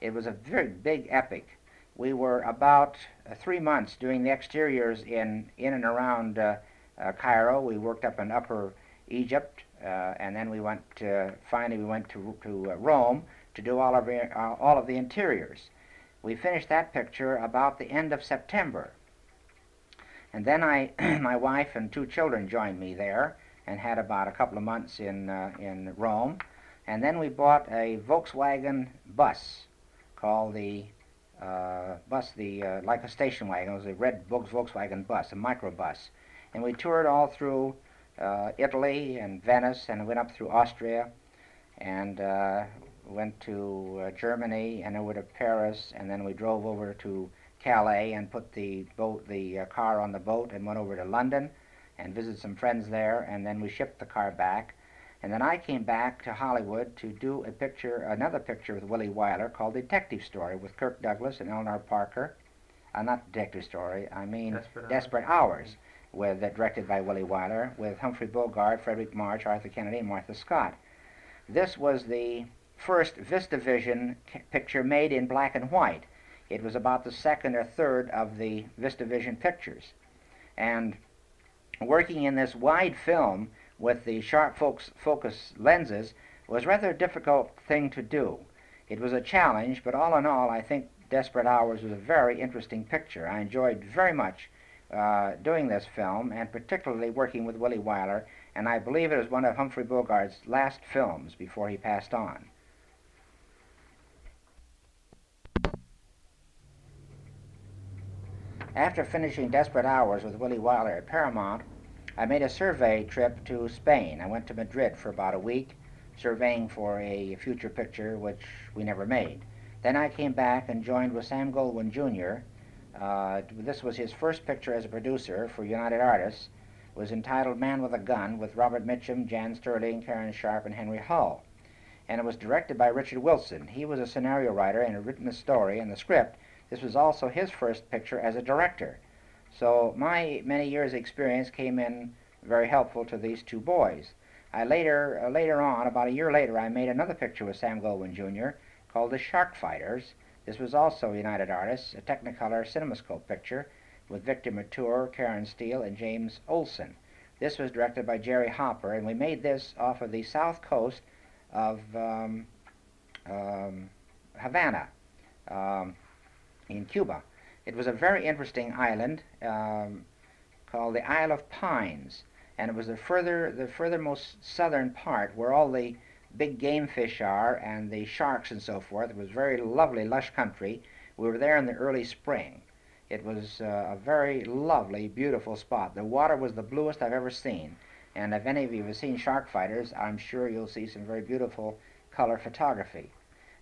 Speaker 2: It was a very big epic. We were about uh, three months doing the exteriors in, in and around uh, uh Cairo. We worked up in Upper Egypt, uh, and then we went to, finally we went to, to uh, Rome to do all of, all of the interiors. We finished that picture about the end of September. And then I, my wife and two children joined me there and had about a couple of months in, uh, in Rome. And then we bought a Volkswagen bus called the uh, bus, the uh, like a station wagon. It was a red Volkswagen bus, a microbus. And we toured all through uh, Italy and Venice, and went up through Austria, and uh, went to uh, Germany, and over to Paris, and then we drove over to Calais and put the boat, the uh, car on the boat, and went over to London, and visited some friends there, and then we shipped the car back. And then I came back to Hollywood to do a picture, another picture with Willie Wyler called Detective Story with Kirk Douglas and Eleanor Parker. Uh, not Detective Story, I mean
Speaker 1: Desperate,
Speaker 2: Desperate Hours. Hours with uh, directed by Willie Wyler, with Humphrey Bogart, Fredric March, Arthur Kennedy, and Martha Scott. This was the first VistaVision picture made in black and white. It was about the second or third of the VistaVision pictures. And working in this wide film with the sharp focus lenses was rather a difficult thing to do. It was a challenge, but all in all, I think Desperate Hours was a very interesting picture. I enjoyed very much uh, doing this film, and particularly working with Willie Wyler, and I believe it was one of Humphrey Bogart's last films before he passed on. After finishing Desperate Hours with Willie Wyler at Paramount, I made a survey trip to Spain. I went to Madrid for about a week, surveying for a future picture which we never made. Then I came back and joined with Sam Goldwyn Jr. Uh, this was his first picture as a producer for United Artists. It was entitled Man with a Gun with Robert Mitchum, Jan Sterling, Karen Sharpe, and Henry Hull. And it was directed by Richard Wilson. He was a scenario writer and had written the story and the script. This was also his first picture as a director. So my many years' experience came in very helpful to these two boys. I later, uh, later on, about a year later, I made another picture with Sam Goldwyn Jr. called The Shark Fighters, this was also United Artists, a Technicolor CinemaScope picture with Victor Mature, Karen Steele, and James Olson. This was directed by Jerry Hopper, and we made this off of the south coast of um, um, Havana um, in Cuba. It was a very interesting island um, called the Isle of Pines, and it was the further the furthermost southern part where all the big game fish are and the sharks and so forth. It was very lovely, lush country. We were there in the early spring. It was uh, a very lovely, beautiful spot. The water was the bluest I've ever seen. And if any of you have seen shark fighters, I'm sure you'll see some very beautiful color photography.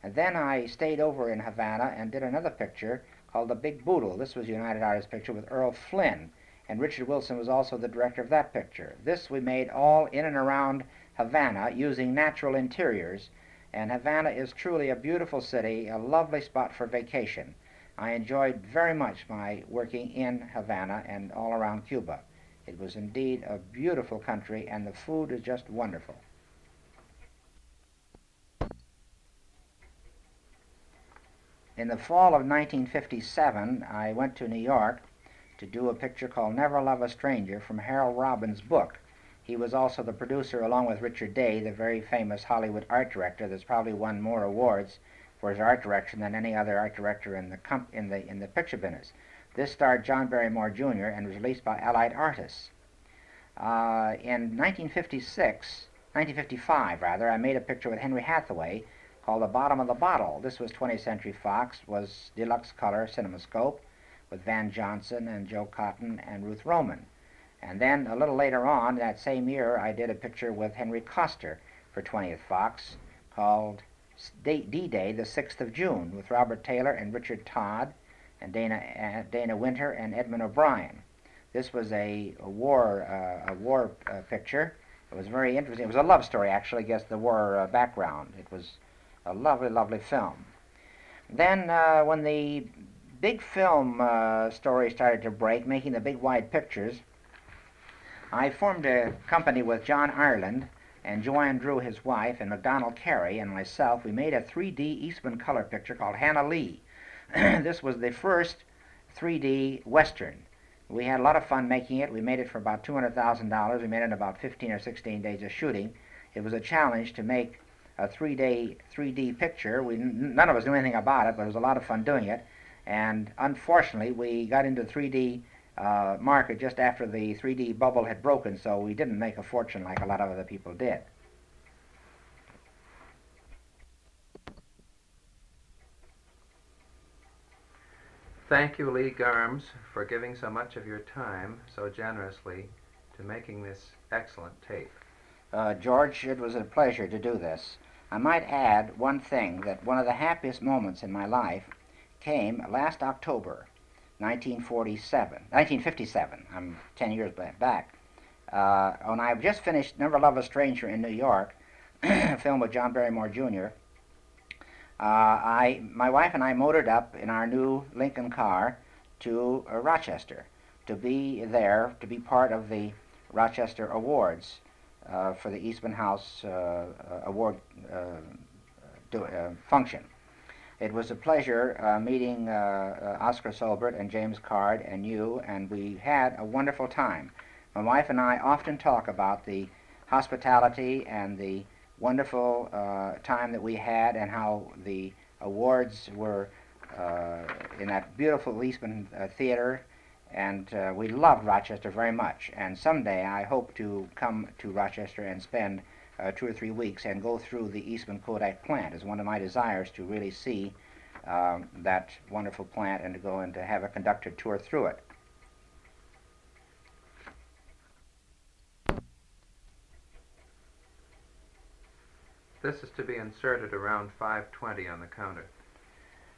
Speaker 2: And then I stayed over in Havana and did another picture called The Big Boodle. This was a United Artists picture with Errol Flynn. And Richard Wilson was also the director of that picture. This we made all in and around Havana using natural interiors, and Havana is truly a beautiful city, a lovely spot for vacation. I enjoyed very much my working in Havana and all around Cuba. It was indeed a beautiful country, and the food is just wonderful. In the fall of 1957, I went to New York to do a picture called Never Love a Stranger from Harold Robbins' book He was also the producer, along with Richard Day, the very famous Hollywood art director that's probably won more awards for his art direction than any other art director in the, comp- in the, in the picture business. This starred John Barrymore Jr. and was released by Allied Artists. Uh, in 1956, 1955 rather, I made a picture with Henry Hathaway called The Bottom of the Bottle. This was 20th Century Fox, was deluxe color cinemascope with Van Johnson and Joe Cotten and Ruth Roman. And then a little later on, that same year, I did a picture with Henry Koster for 20th Fox called D-Day, the 6th of June, with Robert Taylor and Richard Todd and Dana, uh, Dana Wynter and Edmond O'Brien. This was a, a war, uh, a war uh, picture. It was very interesting. It was a love story, actually, against the war uh, background. It was a lovely, lovely film. Then, uh, when the big film uh, story started to break, making the big wide pictures, I formed a company with John Ireland and Joanne Dru, his wife, and Macdonald Carey and myself. We made a 3D Eastman color picture called Hannah Lee. this was the first 3D Western. We had a lot of fun making it. We made it for about $200,000. We made it in about 15 or 16 days of shooting. It was a challenge to make a three-day 3D picture. We none of us knew anything about it, but it was a lot of fun doing it. And unfortunately, we got into the 3D uh, market just after the 3D bubble had broken, so we didn't make a fortune like a lot of other people did.
Speaker 1: Thank you, Lee Garmes, for giving so much of your time so generously to making this excellent tape.
Speaker 2: Uh, George, it was a pleasure to do this. I might add one thing that one of the happiest moments in my life came last October. 1947, 1957. I'm 10 years back. Uh, when I just finished Never Love a Stranger in New York, a film with John Barrymore Jr., uh, I, my wife and I motored up in our new Lincoln car to uh, Rochester to be there, to be part of the Rochester Awards for the Eastman House uh, uh, Award do, function. It was a pleasure uh, meeting uh, uh, Oscar Solbert and James Card and you, and we had a wonderful time. My wife and I often talk about the hospitality and the wonderful uh, time that we had and how the awards were uh, in that beautiful Eastman uh, Theater. And we loved Rochester very much. And someday I hope to come to Rochester and spend uh, two or three weeks and go through the Eastman Kodak plant. It's one of my desires to really see um, that wonderful plant and to go and to have a conductor tour through it.
Speaker 1: This is to be inserted around 520 on the counter.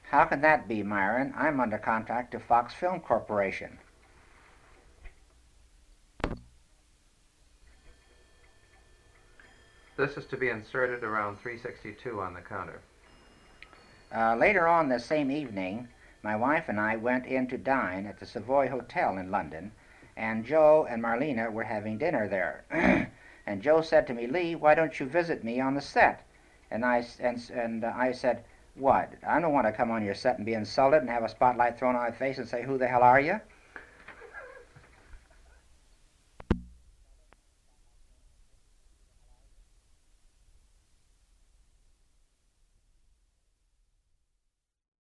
Speaker 2: How can that be, Myron? I'm under contract to Fox Film Corporation.
Speaker 1: This is to be inserted around 362 on the counter.
Speaker 2: Uh, later on the same evening, my wife and I went in to dine at the Savoy Hotel in London, and Joe and Marlene were having dinner there. and Joe said to me, Lee, why don't you visit me on the set? And I, and, and uh, I said, what? I don't want to come on your set and be insulted and have a spotlight thrown on my face and say, who the hell are you?